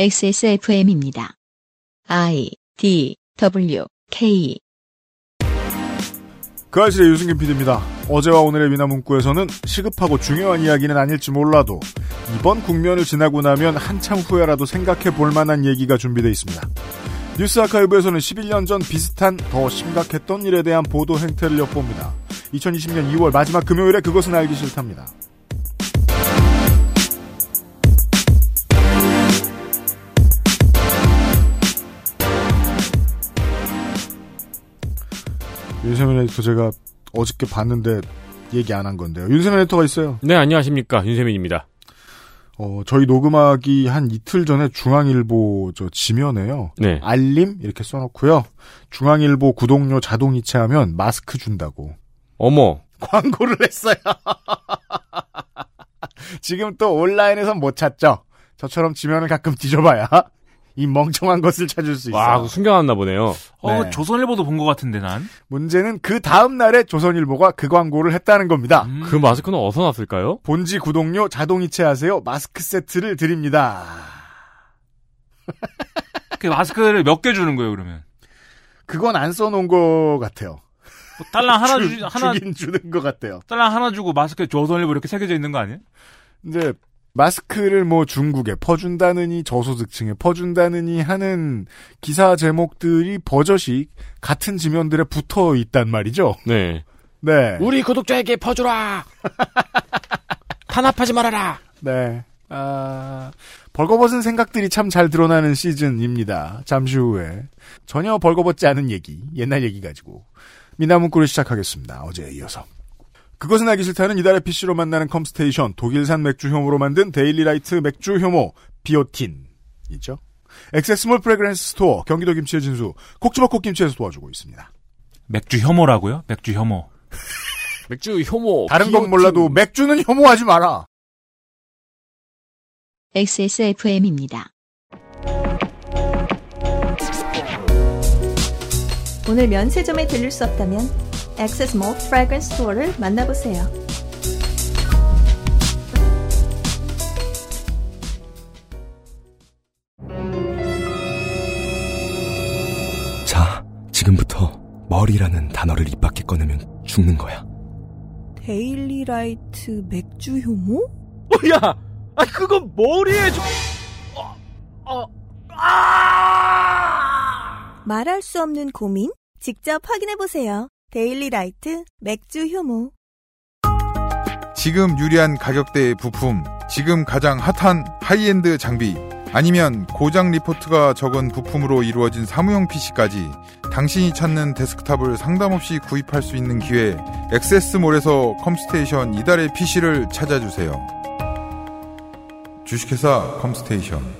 XSFM입니다. I D W K 그 아실의 유승균 PD입니다. 어제와 오늘의 미나문구에서는 시급하고 중요한 이야기는 아닐지 몰라도 이번 국면을 지나고 나면 한참 후에라도 생각해 볼 만한 얘기가 준비되어 있습니다. 뉴스 아카이브에서는 11년 전 비슷한 더 심각했던 일에 대한 보도 행태를 엿봅니다. 2020년 2월 마지막 금요일에 그것은 알기 싫답니다. 윤세민 에디터 제가 어저께 봤는데 얘기 안 한 건데요. 윤세민 에디터가 있어요. 네, 안녕하십니까. 윤세민입니다. 어, 저희 녹음하기 한 이틀 전에 중앙일보 저 지면에요. 네. 알림 이렇게 써놓고요. 중앙일보 구독료 자동 이체하면 마스크 준다고 어머. 광고를 했어요. 지금 또 온라인에선 못 찾죠. 저처럼 지면을 가끔 뒤져봐야 이 멍청한 것을 찾을 수 있어요. 와, 숨겨놨나 보네요. 어, 네. 조선일보도 본 것 같은데 난. 문제는 그 다음 날에 조선일보가 그 광고를 했다는 겁니다. 음. 그 마스크는 어디서 났을까요? 본지 구독료 자동 이체하세요. 마스크 세트를 드립니다. 그 마스크를 몇 개 주는 거예요 그러면? 그건 안 써놓은 것 같아요. 뭐 딸랑 하나 주, 주 하나 주긴 주는 것 같아요. 딸랑 하나 주고 마스크에 조선일보 이렇게 새겨져 있는 거 아니에요? 이제 마스크를 뭐 중국에 퍼준다느니 저소득층에 퍼준다느니 하는 기사 제목들이 버젓이 같은 지면들에 붙어 있단 말이죠. 네. 네. 우리 구독자에게 퍼주라! 탄압하지 말아라! 네. 아, 벌거벗은 생각들이 참 잘 드러나는 시즌입니다. 잠시 후에 전혀 벌거벗지 않은 얘기, 옛날 얘기 가지고 민하문구를 시작하겠습니다. 어제에 이어서. 그것은 알기 싫다는 이달의 PC로 만나는 컴스테이션, 독일산 맥주 효모로 만든 데일리라이트 맥주 효모, 비오틴이죠. 액세스몰 프레그랜스 스토어, 경기도 김치의 진수, 콕지버 콕김치에서 도와주고 있습니다. 맥주 혐오라고요? 맥주 혐오. 맥주 효모. 다른 건 비오틴. 몰라도 맥주는 혐오하지 마라. XSFM입니다. 오늘 면세점에 들릴 수 없다면 액세스 몰 프래그런스 스토어를 만나보세요. 자, 지금부터 머리라는 단어를 입 밖에 꺼내면 죽는 거야. 데일리라이트 맥주 효모? 어, 야! 아, 그건 머리에 좀. 어, 어, 아! 말할 수 없는 고민? 직접 확인해보세요. 데일리라이트 맥주 효모. 지금 유리한 가격대의 부품, 지금 가장 핫한 하이엔드 장비, 아니면 고장 리포트가 적은 부품으로 이루어진 사무용 PC까지 당신이 찾는 데스크탑을 상담 없이 구입할 수 있는 기회, 액세스몰에서 컴스테이션 이달의 PC를 찾아주세요. 주식회사 컴스테이션.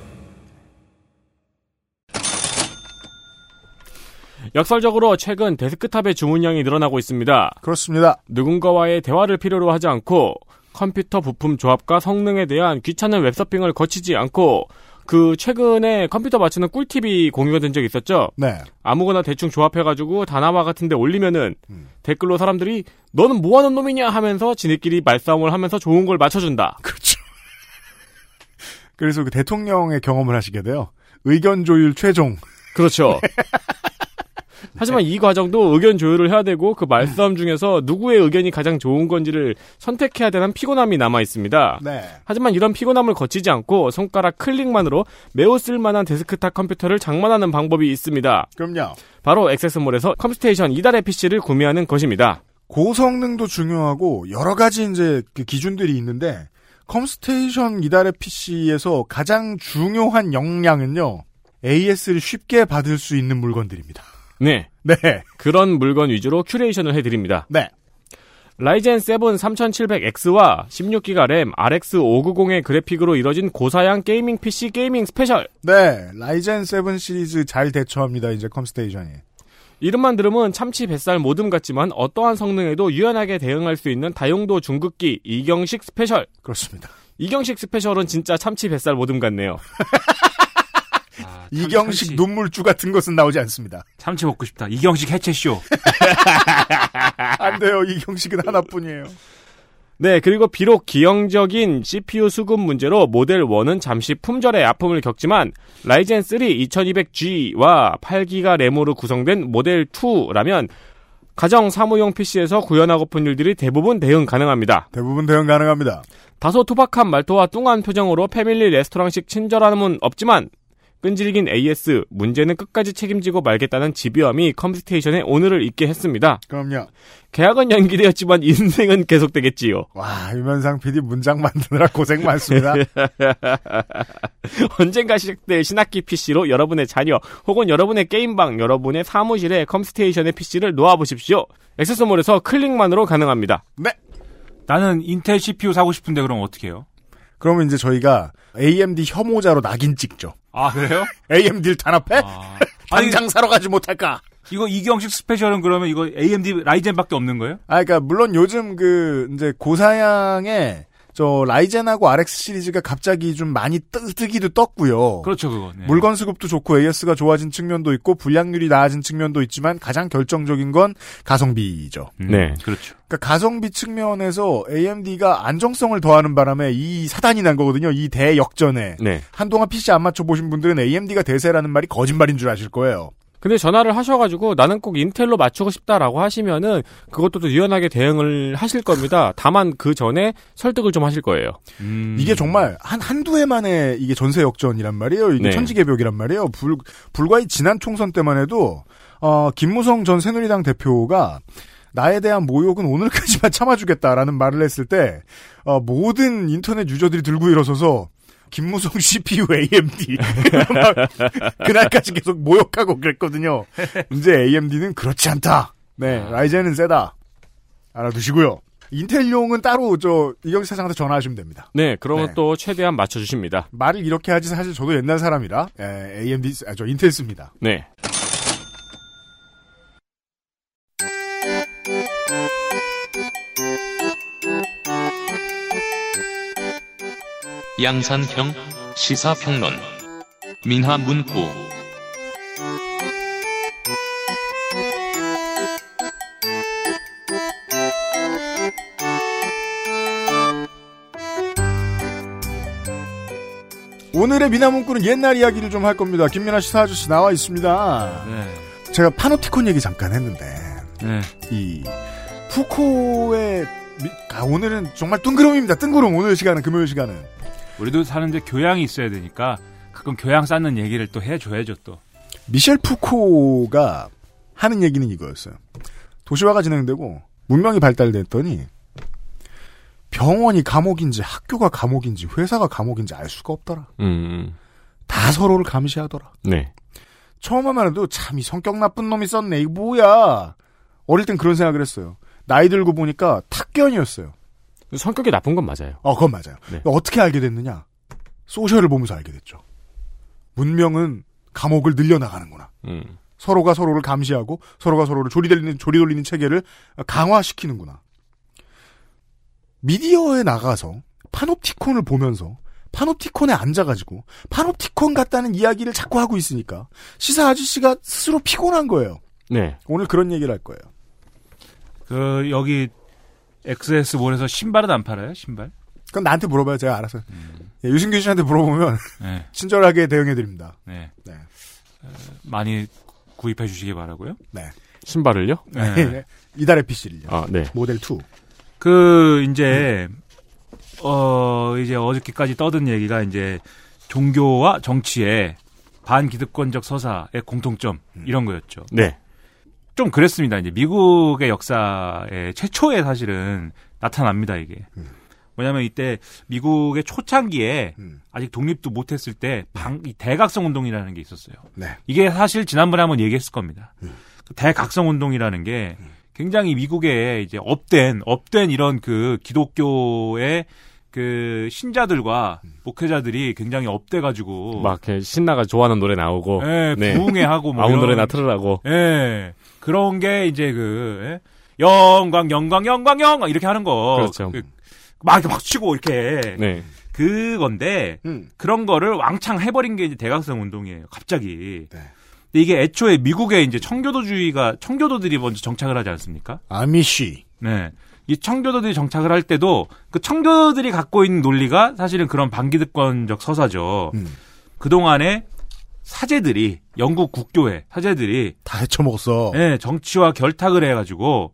역설적으로 최근 데스크탑의 주문량이 늘어나고 있습니다. 그렇습니다. 누군가와의 대화를 필요로 하지 않고 컴퓨터 부품 조합과 성능에 대한 귀찮은 웹서핑을 거치지 않고 그 최근에 컴퓨터 맞추는 꿀팁이 공유가 된 적이 있었죠. 네. 아무거나 대충 조합해가지고 다나와 같은데 올리면은 음. 댓글로 사람들이 너는 뭐하는 놈이냐 하면서 지네끼리 말싸움을 하면서 좋은 걸 맞춰준다. 그렇죠. 그래서 그 대통령의 경험을 하시게 돼요. 의견 조율 최종. 그렇죠. 하지만 이 과정도 의견 조율을 해야 되고 그 말싸움 중에서 누구의 의견이 가장 좋은 건지를 선택해야 되는 피곤함이 남아 있습니다. 네. 하지만 이런 피곤함을 거치지 않고 손가락 클릭만으로 매우 쓸만한 데스크탑 컴퓨터를 장만하는 방법이 있습니다. 그럼요. 바로 액세스몰에서 컴스테이션 이달의 PC를 구매하는 것입니다. 고성능도 중요하고 여러 가지 이제 그 기준들이 있는데 컴스테이션 이달의 PC에서 가장 중요한 역량은요. AS를 쉽게 받을 수 있는 물건들입니다. 네. 네. 그런 물건 위주로 큐레이션을 해드립니다. 네. 라이젠 7 3700X와 16기가 램 RX 590의 그래픽으로 이뤄진 고사양 게이밍 PC 게이밍 스페셜. 네. 라이젠 7 시리즈 잘 대처합니다. 이제 컴스테이션이. 이름만 들으면 참치 뱃살 모듬 같지만 어떠한 성능에도 유연하게 대응할 수 있는 다용도 중급기 이경식 스페셜. 그렇습니다. 이경식 스페셜은 진짜 참치 뱃살 모듬 같네요. 아, 참- 이경식 참치, 눈물주 같은 것은 나오지 않습니다. 참치 먹고 싶다. 이경식 해체쇼. 안 돼요. 이경식은 하나뿐이에요. 네, 그리고 비록 기형적인 CPU 수급 문제로 모델 1은 잠시 품절의 아픔을 겪지만 라이젠 3 2200G와 8기가 램으로 구성된 모델 2라면 가정 사무용 PC에서 구현하고픈 일들이 대부분 대응 가능합니다. 대부분 대응 가능합니다. 다소 투박한 말투와 뚱한 표정으로 패밀리 레스토랑식 친절함은 없지만 끈질긴 AS 문제는 끝까지 책임지고 말겠다는 집요함이 컴스테이션의 오늘을 있게 했습니다. 그럼요. 계약은 연기되었지만 인생은 계속되겠지요. 와, 유면상 PD 문장 만드느라 고생 많습니다. 언젠가 시작될 신학기 PC로 여러분의 자녀 혹은 여러분의 게임방, 여러분의 사무실에 컴스테이션의 PC를 놓아보십시오. 액세스몰에서 클릭만으로 가능합니다. 네. 나는 인텔 CPU 사고 싶은데 그럼 어떻게 해요? 그러면 이제 저희가 AMD 혐오자로 낙인 찍죠. 아 그래요? AMD를 탄압해? 아. 아니 당장 사러 가지 못할까? 이거 이경식 스페셜은 그러면 이거 AMD 라이젠밖에 없는 거예요? 아, 그러니까 물론 요즘 그 이제 고사양의 저 라이젠하고 RX 시리즈가 갑자기 좀 많이 뜨, 뜨기도 떴고요. 그렇죠 그거. 네. 물건 수급도 좋고 AS가 좋아진 측면도 있고 불량률이 나아진 측면도 있지만 가장 결정적인 건 가성비죠. 음, 네. 그렇죠. 그러니까 가성비 측면에서 AMD가 안정성을 더하는 바람에 이 사단이 난 거거든요. 이 대역전에. 네. 한동안 PC 안 맞춰 보신 분들은 AMD가 대세라는 말이 거짓말인 줄 아실 거예요. 근데 전화를 하셔가지고 나는 꼭 인텔로 맞추고 싶다라고 하시면은 그것도 또 유연하게 대응을 하실 겁니다. 다만 그 전에 설득을 좀 하실 거예요. 음. 이게 정말 한, 한두 해 만에 이게 전세 역전이란 말이에요. 이게 네. 천지개벽이란 말이에요. 불, 불과 이 지난 총선 때만 해도, 어, 김무성 전 새누리당 대표가 나에 대한 모욕은 오늘까지만 참아주겠다라는 말을 했을 때, 어, 모든 인터넷 유저들이 들고 일어서서, 김무성 CPU AMD. 막 그날까지 계속 모욕하고 그랬거든요. 이제 AMD는 그렇지 않다. 네, 라이젠은 세다. 알아두시고요. 인텔용은 따로 저 이경식 사장한테 전화하시면 됩니다. 네, 그러면 네. 또 최대한 맞춰주십니다. 말을 이렇게 하지 사실 저도 옛날 사람이라 에, AMD 쓰- 아, 저 인텔 씁니다. 네. 양산형 시사평론 민하문구 오늘의 미나문구는 옛날 이야기를 좀 할 겁니다. 김민아 시사 아저씨 나와 있습니다. 네. 제가 파노티콘 얘기 잠깐 했는데 네. 이 푸코의 미- 아, 오늘은 정말 뜬구름입니다. 뜬구름 오늘 시간은 금요일 시간은 우리도 사는데 교양이 있어야 되니까 가끔 교양 쌓는 얘기를 또 해줘야죠 또. 미셸 푸코가 하는 얘기는 이거였어요. 도시화가 진행되고 문명이 발달됐더니 병원이 감옥인지 학교가 감옥인지 회사가 감옥인지 알 수가 없더라. 음, 다 서로를 감시하더라. 네. 처음 하면 해도 참 이 성격 나쁜 놈이 썼네. 이거 뭐야. 어릴 땐 그런 생각을 했어요. 나이 들고 보니까 탁견이었어요. 성격이 나쁜 건 맞아요. 어, 그건 맞아요. 네. 어떻게 알게 됐느냐? 소셜을 보면서 알게 됐죠. 문명은 감옥을 늘려나가는구나. 음. 서로가 서로를 감시하고 서로가 서로를 조리돌리는 조리돌리는 체계를 강화시키는구나. 미디어에 나가서 파노티콘을 보면서 파노티콘에 앉아가지고 파노티콘 같다는 이야기를 자꾸 하고 있으니까 시사 아저씨가 스스로 피곤한 거예요. 네. 오늘 그런 얘기를 할 거예요. 그 여기 XS몰에서 신발은 안 팔아요? 신발? 그건 나한테 물어봐요. 제가 알아서. 예, 유승균 씨한테 물어보면 네. 친절하게 대응해 드립니다. 네. 네. 많이 구입해 주시기 바라고요. 네. 신발을요? 네. 이달의 PC를요. 아, 네. 모델 2. 그 이제 어 이제 어저께까지 떠든 얘기가 이제 종교와 정치의 반기득권적 서사의 공통점 이런 거였죠. 네. 좀 그랬습니다. 이제 미국의 역사에 최초에 사실은 나타납니다 이게. 뭐냐면 이때 미국의 초창기에 음. 아직 독립도 못했을 때 방, 이 대각성 운동이라는 게 있었어요. 네. 이게 사실 지난번에 한번 얘기했을 겁니다. 그 대각성 운동이라는 게 굉장히 미국의 이제 up된 up된 이런 그 기독교의 그 신자들과 목회자들이 굉장히 up돼 가지고 막 신나가 좋아하는 노래 나오고. 예, 네. 부흥회 하고 뭐 아무 노래나 틀으라고. 예. 그런 게 이제 그 예? 영광 영광 영광 영광 이렇게 하는 거. 그렇죠. 그, 막 이렇게 막 치고 이렇게 네. 그건데 음. 그런 거를 왕창 해버린 게 이제 대각성 운동이에요. 갑자기. 네. 근데 이게 애초에 미국의 이제 청교도주의가 청교도들이 먼저 정착을 하지 않습니까? 아미쉬. 네. 이 청교도들이 정착을 할 때도 그 청교도들이 갖고 있는 논리가 사실은 그런 반기득권적 서사죠. 음. 그동안에 사제들이 영국 국교회 사제들이 다 헤쳐먹었어. 예, 정치와 결탁을 해가지고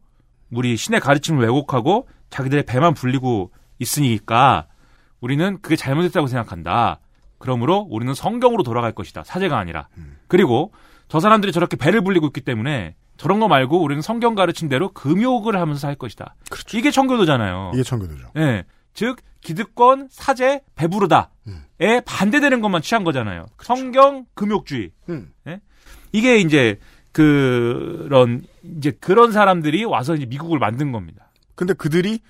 우리 신의 가르침을 왜곡하고 자기들의 배만 불리고 있으니까 우리는 그게 잘못됐다고 생각한다. 그러므로 우리는 성경으로 돌아갈 것이다. 사제가 아니라. 그리고 저 사람들이 저렇게 배를 불리고 있기 때문에 저런 거 말고 우리는 성경 가르친 대로 금욕을 하면서 살 것이다. 그렇죠. 이게 청교도잖아요. 이게 청교도죠. 예. 즉 기득권, 사제, 배부르다에 음. 반대되는 것만 취한 거잖아요. 성경, 금욕주의. 음. 이게 이제 그런 이제 그런 사람들이 와서 이제 미국을 만든 겁니다. 근데 그들이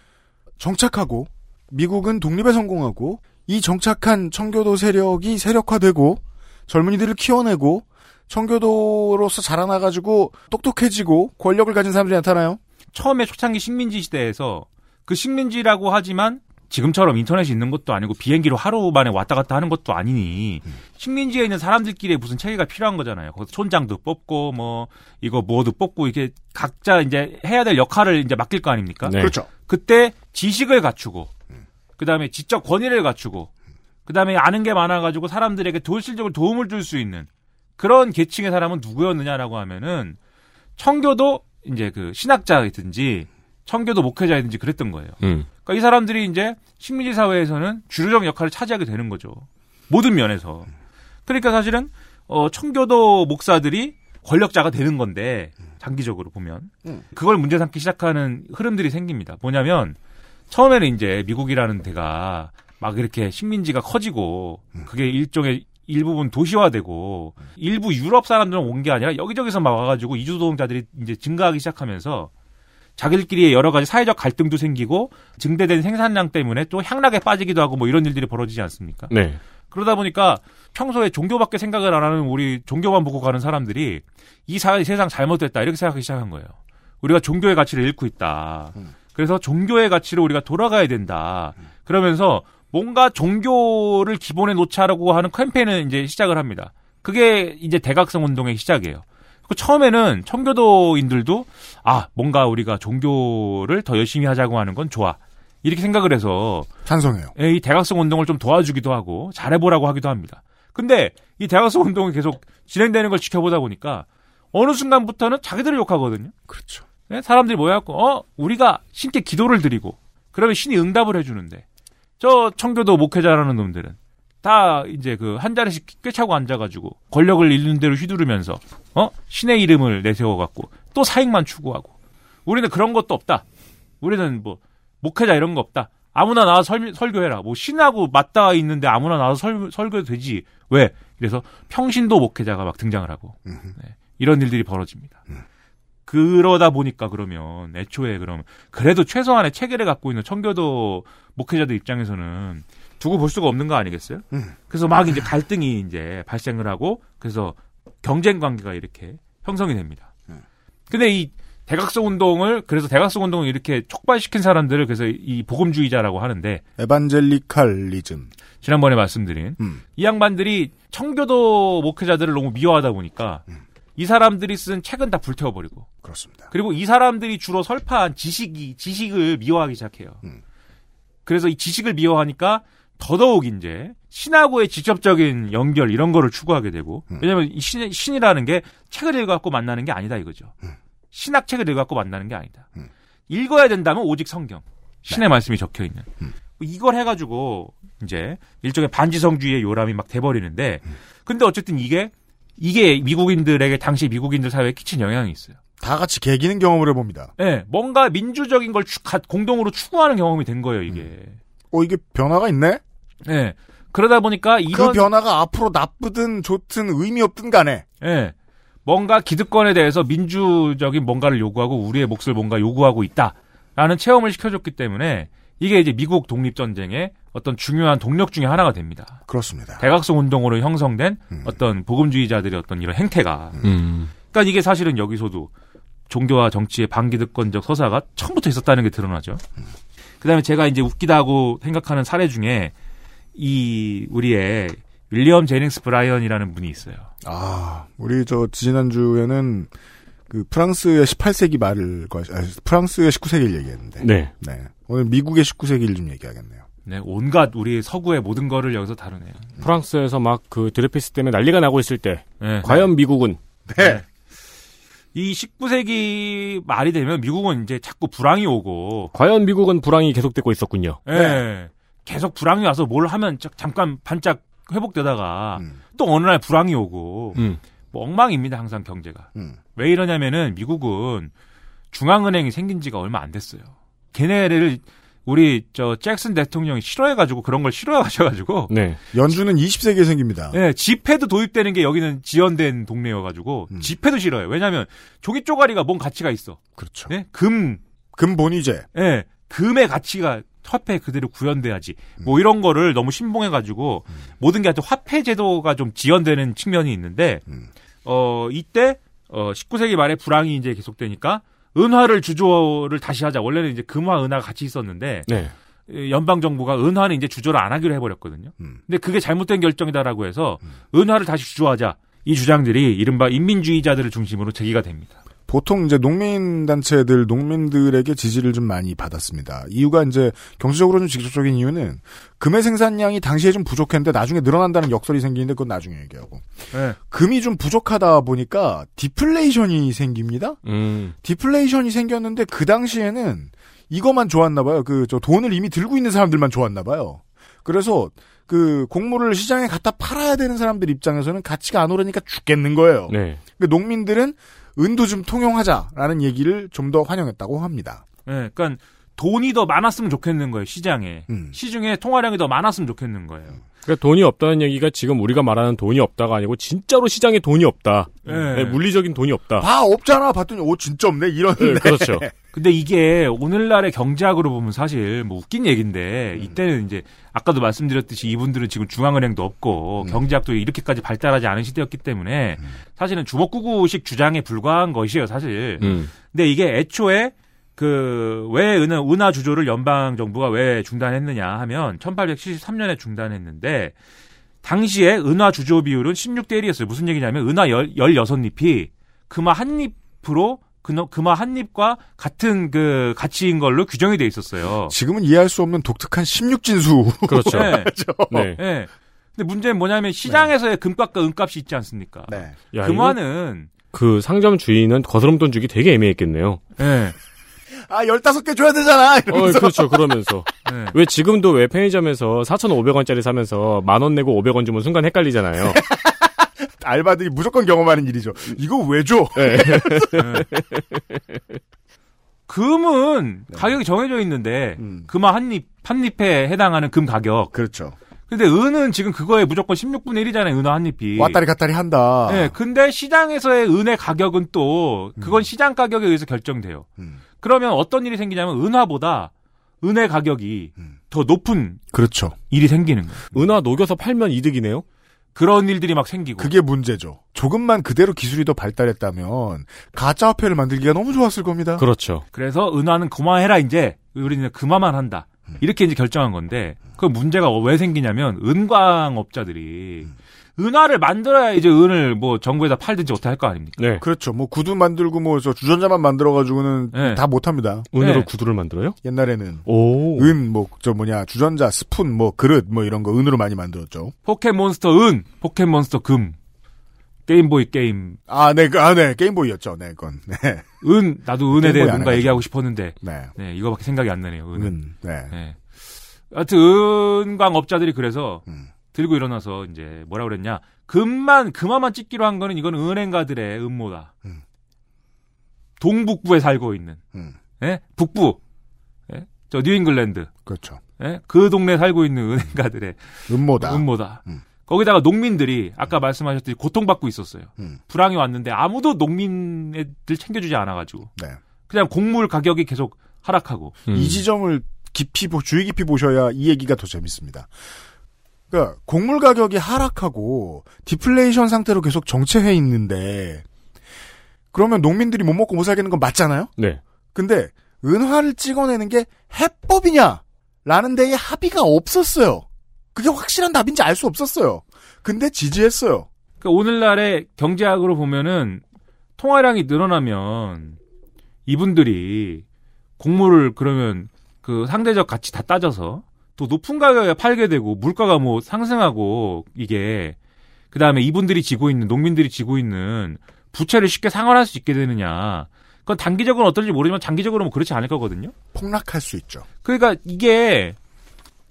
정착하고 미국은 독립에 성공하고 이 정착한 청교도 세력이 세력화되고 젊은이들을 키워내고 청교도로서 자라나가지고 똑똑해지고 권력을 가진 사람들이 나타나요. 처음에 초창기 식민지 시대에서 그 식민지라고 하지만 지금처럼 인터넷이 있는 것도 아니고 비행기로 하루 만에 왔다 갔다 하는 것도 아니니 식민지에 있는 사람들끼리 무슨 체계가 필요한 거잖아요. 거기서 촌장도 뽑고 뭐 이거 뭐도 뽑고 이게 각자 이제 해야 될 역할을 이제 맡길 거 아닙니까? 네. 그렇죠. 그때 지식을 갖추고 그다음에 지적 권위를 갖추고 그다음에 아는 게 많아 가지고 사람들에게 도실적으로 도움을 줄 수 있는 그런 계층의 사람은 누구였느냐라고 하면은 청교도 이제 그 신학자이든지 청교도 목회자이든지 그랬던 거예요. 음. 그러니까 이 사람들이 이제 식민지 사회에서는 주류적 역할을 차지하게 되는 거죠. 모든 면에서. 그러니까 사실은 어 청교도 목사들이 권력자가 되는 건데 장기적으로 보면 음. 그걸 문제 삼기 시작하는 흐름들이 생깁니다. 뭐냐면 처음에는 이제 미국이라는 데가 막 이렇게 식민지가 커지고 그게 일종의 일부분 도시화되고 일부 유럽 사람들은 온 게 아니라 여기저기서 막 와가지고 이주 노동자들이 이제 증가하기 시작하면서 자기들끼리 여러 가지 사회적 갈등도 생기고 증대된 생산량 때문에 또 향락에 빠지기도 하고 뭐 이런 일들이 벌어지지 않습니까? 네. 그러다 보니까 평소에 종교밖에 생각을 안 하는 우리 종교만 보고 가는 사람들이 이 사, 세상 잘못됐다 이렇게 생각하기 시작한 거예요. 우리가 종교의 가치를 잃고 있다. 그래서 종교의 가치로 우리가 돌아가야 된다. 그러면서 뭔가 종교를 기본에 놓자라고 하는 캠페인을 이제 시작을 합니다. 그게 이제 대각성 운동의 시작이에요. 그 처음에는 청교도인들도 아 뭔가 우리가 종교를 더 열심히 하자고 하는 건 좋아 이렇게 생각을 해서 찬성해요. 예, 이 대각성 운동을 좀 도와주기도 하고 잘해보라고 하기도 합니다. 근데 이 대각성 운동이 계속 진행되는 걸 지켜보다 보니까 어느 순간부터는 자기들을 욕하거든요. 그렇죠. 예, 사람들이 모여갖고 어 우리가 신께 기도를 드리고 그러면 신이 응답을 해주는데 저 청교도 목회자라는 놈들은 다 이제 그 한 자리씩 꿰차고 앉아가지고 권력을 잃는 대로 휘두르면서 어 신의 이름을 내세워갖고 또 사익만 추구하고 우리는 그런 것도 없다. 우리는 뭐 목회자 이런 거 없다. 아무나 나와 서 설교해라. 뭐 신하고 맞닿아 있는데 아무나 나와서 설, 설교해도 되지. 왜? 그래서 평신도 목회자가 막 등장을 하고 네, 이런 일들이 벌어집니다. 그러다 보니까 그러면 애초에 그럼 그래도 최소한의 체계를 갖고 있는 청교도 목회자들 입장에서는 두고 볼 수가 없는 거 아니겠어요? 그래서 막 이제 갈등이 이제 발생을 하고 그래서 경쟁 관계가 이렇게 형성이 됩니다. 근데 이 대각성 운동을 그래서 대각성 운동을 이렇게 촉발시킨 사람들을 그래서 이 복음주의자라고 하는데 에반젤리칼리즘. 지난번에 말씀드린 음. 이 양반들이 청교도 목회자들을 너무 미워하다 보니까 이 사람들이 쓴 책은 다 불태워버리고 그렇습니다. 그리고 이 사람들이 주로 설파한 지식이 지식을 미워하기 시작해요. 음. 그래서 이 지식을 미워하니까 더더욱 이제 신하고의 직접적인 연결 이런 거를 추구하게 되고 음. 왜냐하면 이 신, 신이라는 게 책을 읽어갖고 만나는 게 아니다 이거죠. 음. 신학 책을 읽어갖고 만나는 게 아니다. 음. 읽어야 된다면 오직 성경 신의 말씀이 적혀 있는 음. 이걸 해가지고 이제 일종의 반지성주의의 요람이 막 돼버리는데 음. 근데 어쨌든 이게 이게 미국인들에게 당시 미국인들 사회에 끼친 영향이 있어요. 다 같이 개기는 경험을 해봅니다. 예, 뭔가 민주적인 걸 추- 가- 공동으로 추구하는 경험이 된 거예요, 이게. 어, 이게 변화가 있네? 예. 그러다 보니까 그 이런 변화가 앞으로 나쁘든 좋든 의미 없든 간에. 예. 뭔가 기득권에 대해서 민주적인 뭔가를 요구하고 우리의 몫을 뭔가 요구하고 있다라는 체험을 시켜줬기 때문에 이게 이제 미국 독립 전쟁의 어떤 중요한 동력 중의 하나가 됩니다. 그렇습니다. 대각성 운동으로 형성된 음. 어떤 복음주의자들의 어떤 이런 행태가. 음. 그러니까 이게 사실은 여기서도 종교와 정치의 반기득권적 서사가 처음부터 있었다는 게 드러나죠. 그다음에 제가 이제 웃기다고 생각하는 사례 중에 이 우리의 윌리엄 제닝스 브라이언이라는 분이 있어요. 아, 우리 저 지난주에는 그 프랑스의 18세기 말을 거- 아, 프랑스의 19세기를 얘기했는데. 네. 네. 오늘 미국의 19세기를 좀 얘기하겠네요. 네, 온갖 우리 서구의 모든 거를 여기서 다루네요. 프랑스에서 막 그 드레퓌스 때문에 난리가 나고 있을 때 네. 과연 미국은 네. 이 19세기 말이 되면 미국은 이제 자꾸 불황이 오고, 과연 미국은 불황이 계속되고 있었군요. 예, 계속 불황이 와서 뭘 하면 자- 잠깐 반짝 회복되다가 음. 또 어느 날 불황이 오고, 음. 뭐 엉망입니다 항상 경제가. 음. 왜 이러냐면은 미국은 중앙은행이 생긴 지가 얼마 안 됐어요. 걔네를 우리 저 잭슨 대통령이 싫어해가지고 그런 걸 싫어하셔가지고 네. 연주는 20세기에 생깁니다. 예, 지폐도 도입되는 게 여기는 지연된 동네여가지고 음. 지폐도 싫어요. 왜냐하면 종이 쪼가리가 뭔 가치가 있어. 그렇죠. 예? 금, 금본위제. 예, 금의 가치가 화폐 그대로 구현돼야지. 뭐 이런 거를 너무 신봉해가지고 모든 게 하여튼 화폐 제도가 좀 지연되는 측면이 있는데 음. 어 이때 어 19세기 말에 불황이 이제 계속되니까 은화를 주조를 다시 하자. 원래는 이제 금화 은화가 같이 있었는데 네. 연방 정부가 은화는 이제 주조를 안 하기로 해버렸거든요. 음. 근데 그게 잘못된 결정이다라고 해서 은화를 다시 주조하자. 이 주장들이 이른바 인민주의자들을 중심으로 제기가 됩니다. 보통 이제 농민 단체들, 농민들에게 지지를 좀 많이 받았습니다. 이유가 이제 경제적으로 좀 직접적인 이유는 금의 생산량이 당시에 좀 부족했는데 나중에 늘어난다는 역설이 생기는데 그건 나중에 얘기하고. 네. 금이 좀 부족하다 보니까 디플레이션이 생깁니다. 음. 디플레이션이 생겼는데 그 당시에는 이것만 좋았나 봐요. 그 저 돈을 이미 들고 있는 사람들만 좋았나 봐요. 그래서 그 곡물을 시장에 갖다 팔아야 되는 사람들 입장에서는 가치가 안 오르니까 죽겠는 거예요. 네. 그 농민들은 은도 좀 통용하자라는 얘기를 좀 더 환영했다고 합니다. 네, 그러니까 돈이 더 많았으면 좋겠는 거예요 시장에 음. 시중에 통화량이 더 많았으면 좋겠는 거예요. 그러니까 돈이 없다는 얘기가 지금 우리가 말하는 돈이 없다가 아니고 진짜로 시장에 돈이 없다. 네. 네, 물리적인 돈이 없다. 봐 없잖아 봤더니 오 진짜 없네 이런 네, 그렇죠. 근데 이게 오늘날의 경제학으로 보면 사실 뭐 웃긴 얘기인데 이때는 이제 아까도 말씀드렸듯이 이분들은 지금 중앙은행도 없고 경제학도 이렇게까지 발달하지 않은 시대였기 때문에 사실은 주먹구구식 주장에 불과한 것이에요 사실. 음. 근데 이게 애초에 그왜 은하, 은하 주조를 연방 정부가 왜 중단했느냐 하면 1873년에 중단했는데 당시에 은하 주조 비율은 16대 1이었어요. 무슨 얘기냐면 은하 10, 16잎이 금화 한 잎으로 그- 금화 한 잎과 같은 그 가치인 걸로 규정이 돼 있었어요. 지금은 이해할 수 없는 독특한 16진수. 그렇죠. 네. 네. 네. 근데 문제는 뭐냐면 시장에서의 금값과 은값이 있지 않습니까? 네. 야, 금화는 그 상점 주인은 거스름 돈 주기 되게 애매했겠네요. 네. 아 15개 줘야 되잖아. 어, 이러면서. 그렇죠. 그러면서. 네. 왜 지금도 왜 편의점에서 4,500원짜리 사면서 만 원 내고 500원 주면 순간 헷갈리잖아요. 알바들이 무조건 경험하는 일이죠. 이거 왜 줘? 네. 금은 가격이 정해져 있는데 음. 금화 한 잎, 한 잎에 해당하는 금 가격. 그렇죠. 근데 은은 지금 그거에 무조건 16분의 1이잖아요. 은화 한 잎이. 왔다리 갔다리 한다. 네, 근데 시장에서의 은의 가격은 또 그건 시장 가격에 의해서 결정돼요. 음. 그러면 어떤 일이 생기냐면 은화보다 은의 가격이 음. 더 높은 그렇죠. 일이 생기는 거예요. 은하 녹여서 팔면 이득이네요. 그런 일들이 막 생기고. 그게 문제죠. 조금만 그대로 기술이 더 발달했다면 가짜 화폐를 만들기가 너무 좋았을 겁니다. 그렇죠. 그래서 은화는 그만해라 이제 우리는 그만만 한다. 이렇게 이제 결정한 건데 그 문제가 왜 생기냐면 은광업자들이 은화를 만들어야 이제 은을 뭐 정부에다 팔든지 어떻게 할 거 아닙니까? 네. 그렇죠. 뭐 구두 만들고 뭐 저 주전자만 만들어 가지고는 네. 다 못합니다. 은으로 네. 구두를 만들어요? 옛날에는 오. 은 뭐 저 뭐냐 주전자 스푼 뭐 그릇 뭐 이런 거 은으로 많이 만들었죠. 포켓몬스터 은, 포켓몬스터 금, 게임보이 게임 아, 네, 그, 아, 네, 게임보이였죠, 네, 그건. 네, 은 나도 은에 대해 뭔가. 얘기하고 싶었는데 네, 네 이거밖에 생각이 안 나네요. 은은. 은, 네. 네. 하여튼 은광업자들이 그래서 음. 들고 일어나서 이제 뭐라 그랬냐 금만 금화만 찍기로 한 거는 이거는 은행가들의 음모다. 음. 동북부에 살고 있는 음, 예? 북부 예? 저 뉴잉글랜드 그렇죠. 예? 그 동네 에 살고 있는 은행가들의 음모다. 음모다. 음. 거기다가 농민들이 아까 말씀하셨듯이 고통받고 있었어요. 음. 불황이 왔는데 아무도 농민들 챙겨주지 않아가지고 네. 그냥 곡물 가격이 계속 하락하고 음. 이 지점을 깊이, 보- 주의 깊이 보셔야 이 얘기가 더 재밌습니다. 그러니까, 곡물 가격이 하락하고, 디플레이션 상태로 계속 정체해 있는데, 그러면 농민들이 못 먹고 못 살겠는 건 맞잖아요? 네. 근데, 은화를 찍어내는 게 해법이냐? 라는 데에 합의가 없었어요. 그게 확실한 답인지 알 수 없었어요. 근데 지지했어요. 그러니까 오늘날의 경제학으로 보면은 통화량이 늘어나면 이분들이 곡물을 그러면 그 상대적 가치 다 따져서 또 높은 가격에 팔게 되고 물가가 뭐 상승하고 이게 그 다음에 이분들이 지고 있는 농민들이 지고 있는 부채를 쉽게 상환할 수 있게 되느냐. 그건 단기적으로는 어떨지 모르지만 장기적으로는 뭐 그렇지 않을 거거든요. 폭락할 수 있죠. 그러니까 이게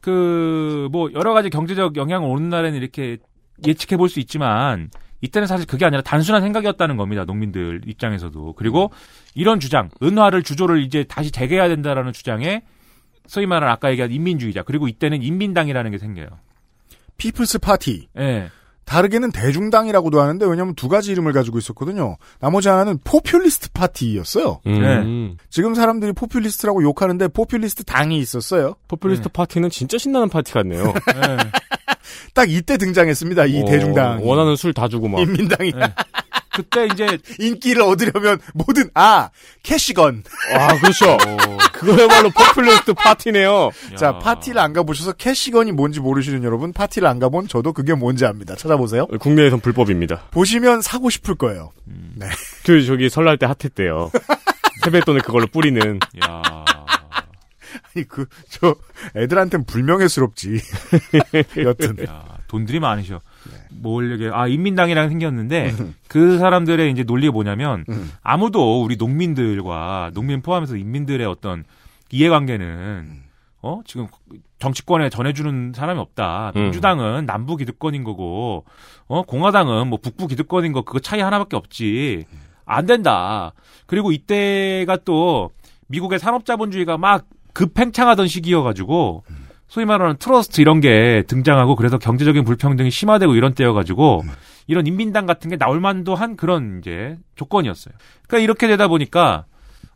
그 뭐 여러 가지 경제적 영향을 오는 날에는 이렇게 예측해 볼 수 있지만 이때는 사실 그게 아니라 단순한 생각이었다는 겁니다. 농민들 입장에서도. 그리고 이런 주장, 은화를 주조를 이제 다시 재개해야 된다라는 주장에 소위 말하는 아까 얘기한 인민주의자 그리고 이때는 인민당이라는 게 생겨요. People's Party. 예. 다르게는 대중당이라고도 하는데 왜냐하면 두 가지 이름을 가지고 있었거든요. 나머지 하나는 Populist Party였어요. 음. 지금 사람들이 포퓰리스트라고 욕하는데 포퓰리스트 당이 있었어요. Populist Party는 진짜 신나는 파티 같네요. 예. 딱 이때 등장했습니다. 이 어, 대중당. 원하는 술 다 주고 막. 인민당이 예. 그때 이제 인기를 얻으려면 뭐든 아 캐시건. 아, 그렇죠. 그거야말로 포퓰리스트 파티네요. 자 야. 파티를 안 가보셔서 캐시건이 뭔지 모르시는 여러분 파티를 안 가본 저도 그게 뭔지 압니다. 찾아보세요. 국내에선 불법입니다. 보시면 사고 싶을 거예요. 그 저기 설날 때 핫했대요. 세뱃돈을 그걸로 뿌리는. 야. 아니 그 저 애들한텐 불명예스럽지. 여튼 야, 돈들이 많으셔. 뭘 얘기, 아, 인민당이랑 생겼는데, 그 사람들의 이제 논리가 뭐냐면, 음. 아무도 우리 농민들과, 농민 포함해서 인민들의 어떤 이해관계는, 어, 지금 정치권에 전해주는 사람이 없다. 음. 민주당은 남부 기득권인 거고, 어, 공화당은 뭐 북부 기득권인 거, 그거 차이 하나밖에 없지. 안 된다. 그리고 이때가 또, 미국의 산업자본주의가 막 급팽창하던 시기여가지고, 소위 말하는 트러스트 이런 게 등장하고 그래서 경제적인 불평등이 심화되고 이런 때여가지고 이런 인민당 같은 게 나올 만도 한 그런 이제 조건이었어요. 그러니까 이렇게 되다 보니까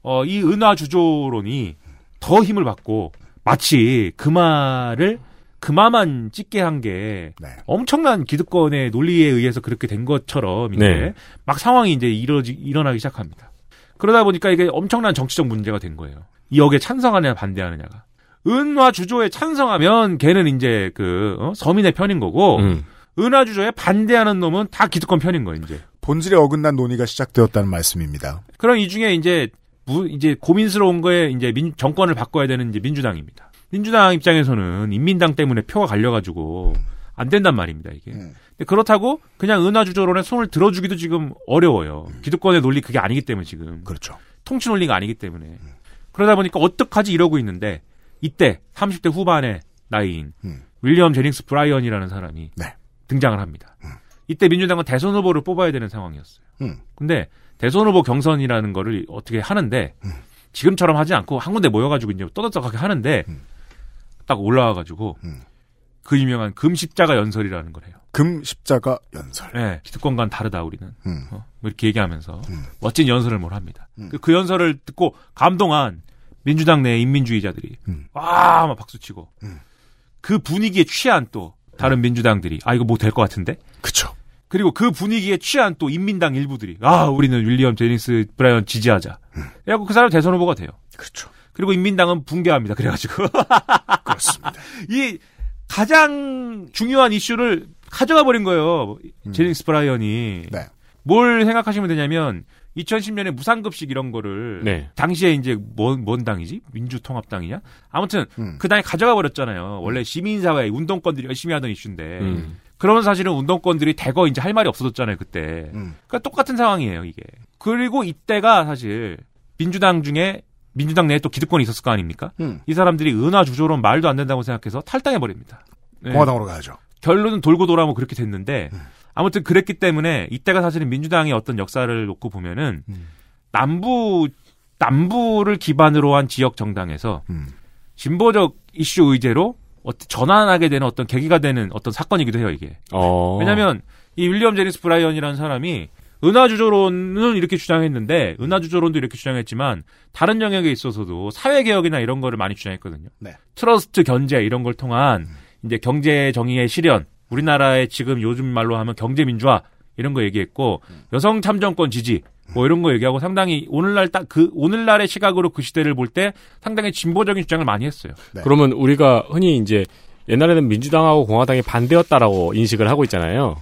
어, 이 은화 주조론이 더 힘을 받고 마치 그 말을 금화만 찍게 한 게 네. 엄청난 기득권의 논리에 의해서 그렇게 된 것처럼 이제 네. 막 상황이 이제 일어지, 일어나기 시작합니다. 그러다 보니까 이게 엄청난 정치적 문제가 된 거예요. 이 역에 찬성하느냐 반대하느냐가. 은화 주조에 찬성하면 걔는 이제 그 어? 서민의 편인 거고 음. 은화 주조에 반대하는 놈은 다 기득권 편인 거예요, 이제. 본질에 어긋난 논의가 시작되었다는 말씀입니다. 그럼 이 중에 이제 무, 이제 고민스러운 거에 이제 민, 정권을 바꿔야 되는 이제 민주당입니다. 민주당 입장에서는 인민당 때문에 표가 갈려가지고 안 된단 말입니다, 이게. 음. 근데 그렇다고 그냥 은화 주조론에 손을 들어주기도 지금 어려워요. 기득권의 논리 그게 아니기 때문에 지금. 그렇죠. 통치 논리가 아니기 때문에. 그러다 보니까 어떡하지 이러고 있는데 이때 30대 후반의 나이인 음. 윌리엄 제닝스 브라이언이라는 사람이 네. 등장을 합니다. 이때 민주당은 대선 후보를 뽑아야 되는 상황이었어요. 음. 근데 대선 후보 경선이라는 거를 어떻게 하는데 지금처럼 하지 않고 한 군데 모여가지고 이제 떠들썩하게 하는데 음. 딱 올라와가지고 음. 그 유명한 금십자가 연설이라는 걸 해요. 금 십자가 연설. 네, 기득권과는 다르다 우리는 음. 어, 뭐 이렇게 얘기하면서 음. 멋진 연설을 뭘 합니다. 음. 그, 그 연설을 듣고 감동한 민주당 내 인민주의자들이 음. 와막 박수치고 음. 그 분위기에 취한 또 다른 민주당들이 아 이거 뭐 될 것 같은데 그쵸. 그리고 그 분위기에 취한 또 인민당 일부들이 아 우리는 윌리엄 제니스 브라이언 지지하자. 그래갖고 그 사람 대선 후보가 돼요. 그렇죠. 그리고 인민당은 붕괴합니다. 그래가지고 그렇습니다. 이 가장 중요한 이슈를 가져가 버린 거예요. 제니스 브라이언이 네. 뭘 생각하시면 되냐면 2010년에 무상급식 이런 거를 네. 당시에 이제 뭔, 뭔 당이지? 민주통합당이냐? 아무튼 음. 그 당에 가져가 버렸잖아요. 원래 시민사회 운동권들이 열심히 하던 이슈인데 음. 그러면 사실은 운동권들이 대거 이제 할 말이 없어졌잖아요 그때. 음. 그러니까 똑같은 상황이에요 이게. 그리고 이때가 사실 민주당 중에 민주당 내에 또 기득권이 있었을 거 아닙니까? 음. 이 사람들이 은하 주조론 말도 안 된다고 생각해서 탈당해 버립니다. 네. 공화당으로 가야죠. 결론은 돌고 돌아오면 그렇게 됐는데 음. 아무튼 그랬기 때문에 이때가 사실은 민주당의 어떤 역사를 놓고 보면은 음. 남부 남부를 기반으로 한 지역 정당에서 음. 진보적 이슈 의제로 어- 전환하게 되는 어떤 계기가 되는 어떤 사건이기도 해요 이게. 어. 왜냐하면 이 윌리엄 제닝스 브라이언이라는 사람이 은화주조론은 이렇게 주장했는데 은화주조론도 이렇게 주장했지만 다른 영역에 있어서도 사회개혁이나 이런 거를 많이 주장했거든요. 네. 트러스트 견제 이런 걸 통한 이제 경제 정의의 실현, 우리나라의 지금 요즘 말로 하면 경제 민주화 이런 거 얘기했고 여성 참정권 지지 뭐 이런 거 얘기하고 상당히 오늘날 딱 그 오늘날의 시각으로 그 시대를 볼 때 상당히 진보적인 주장을 많이 했어요. 네. 그러면 우리가 흔히 이제 옛날에는 민주당하고 공화당이 반대였다라고 인식을 하고 있잖아요.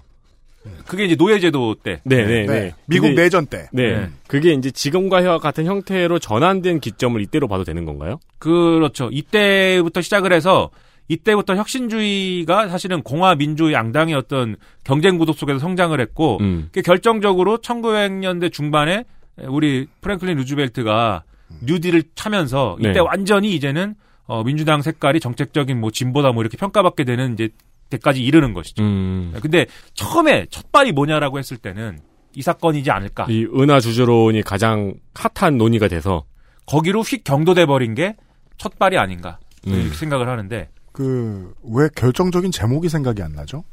그게 이제 노예제도 때. 네, 네, 네. 네. 미국 근데- 내전 때. 네. 네. 그게 이제 지금과 같은 형태로 전환된 기점을 이때로 봐도 되는 건가요? 그렇죠. 이때부터 시작을 해서 이때부터 혁신주의가 사실은 공화 민주 양당의 어떤 경쟁 구도 속에서 성장을 했고 음. 그 결정적으로 1900년대 중반에 우리 프랭클린 루즈벨트가 뉴딜을 차면서 이때 네. 완전히 이제는 어, 민주당 색깔이 정책적인 뭐 진보다 뭐 이렇게 평가받게 되는 이제 때까지 이르는 것이죠. 음. 근데 처음에 첫 발이 뭐냐라고 했을 때는 이 사건이지 않을까. 이 은하 주주론이 가장 핫한 논의가 돼서 거기로 휙 경도돼 버린 게 첫 발이 아닌가 음. 이렇게 생각을 하는데 그, 왜 결정적인 제목이 생각이 안 나죠?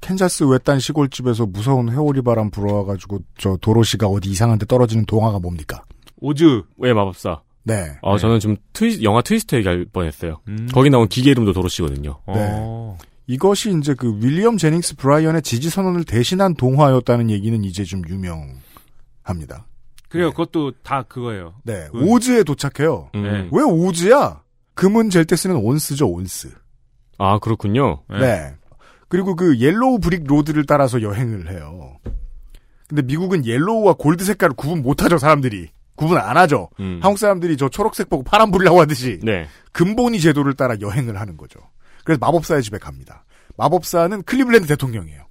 캔자스 외딴 시골집에서 무서운 회오리 바람 불어와가지고 저 도로시가 어디 이상한 데 떨어지는 동화가 뭡니까? 오즈의 마법사? 네. 아, 네. 저는 좀 트위, 영화 트위스트 얘기할 뻔했어요. 음. 거기 나온 기계 이름도 도로시거든요. 어. 이것이 이제 그 윌리엄 제닝스 브라이언의 지지 선언을 대신한 동화였다는 얘기는 이제 좀 유명합니다. 그래요. 그것도 다 그거예요. 네. 음. 오즈에 도착해요. 음. 네. 왜 오즈야? 금은 잴 때 쓰는 온스죠, 온스. 아, 그렇군요. 네. 네. 그리고 그 Yellow Brick Road를 따라서 여행을 해요. 근데 미국은 옐로우와 골드 색깔을 구분 못하죠, 사람들이. 구분 안 하죠. 음. 한국 사람들이 저 초록색 보고 파란 불이라고 하듯이 네. 근본이 제도를 따라 여행을 하는 거죠. 그래서 마법사의 집에 갑니다. 마법사는 클리블랜드 대통령이에요.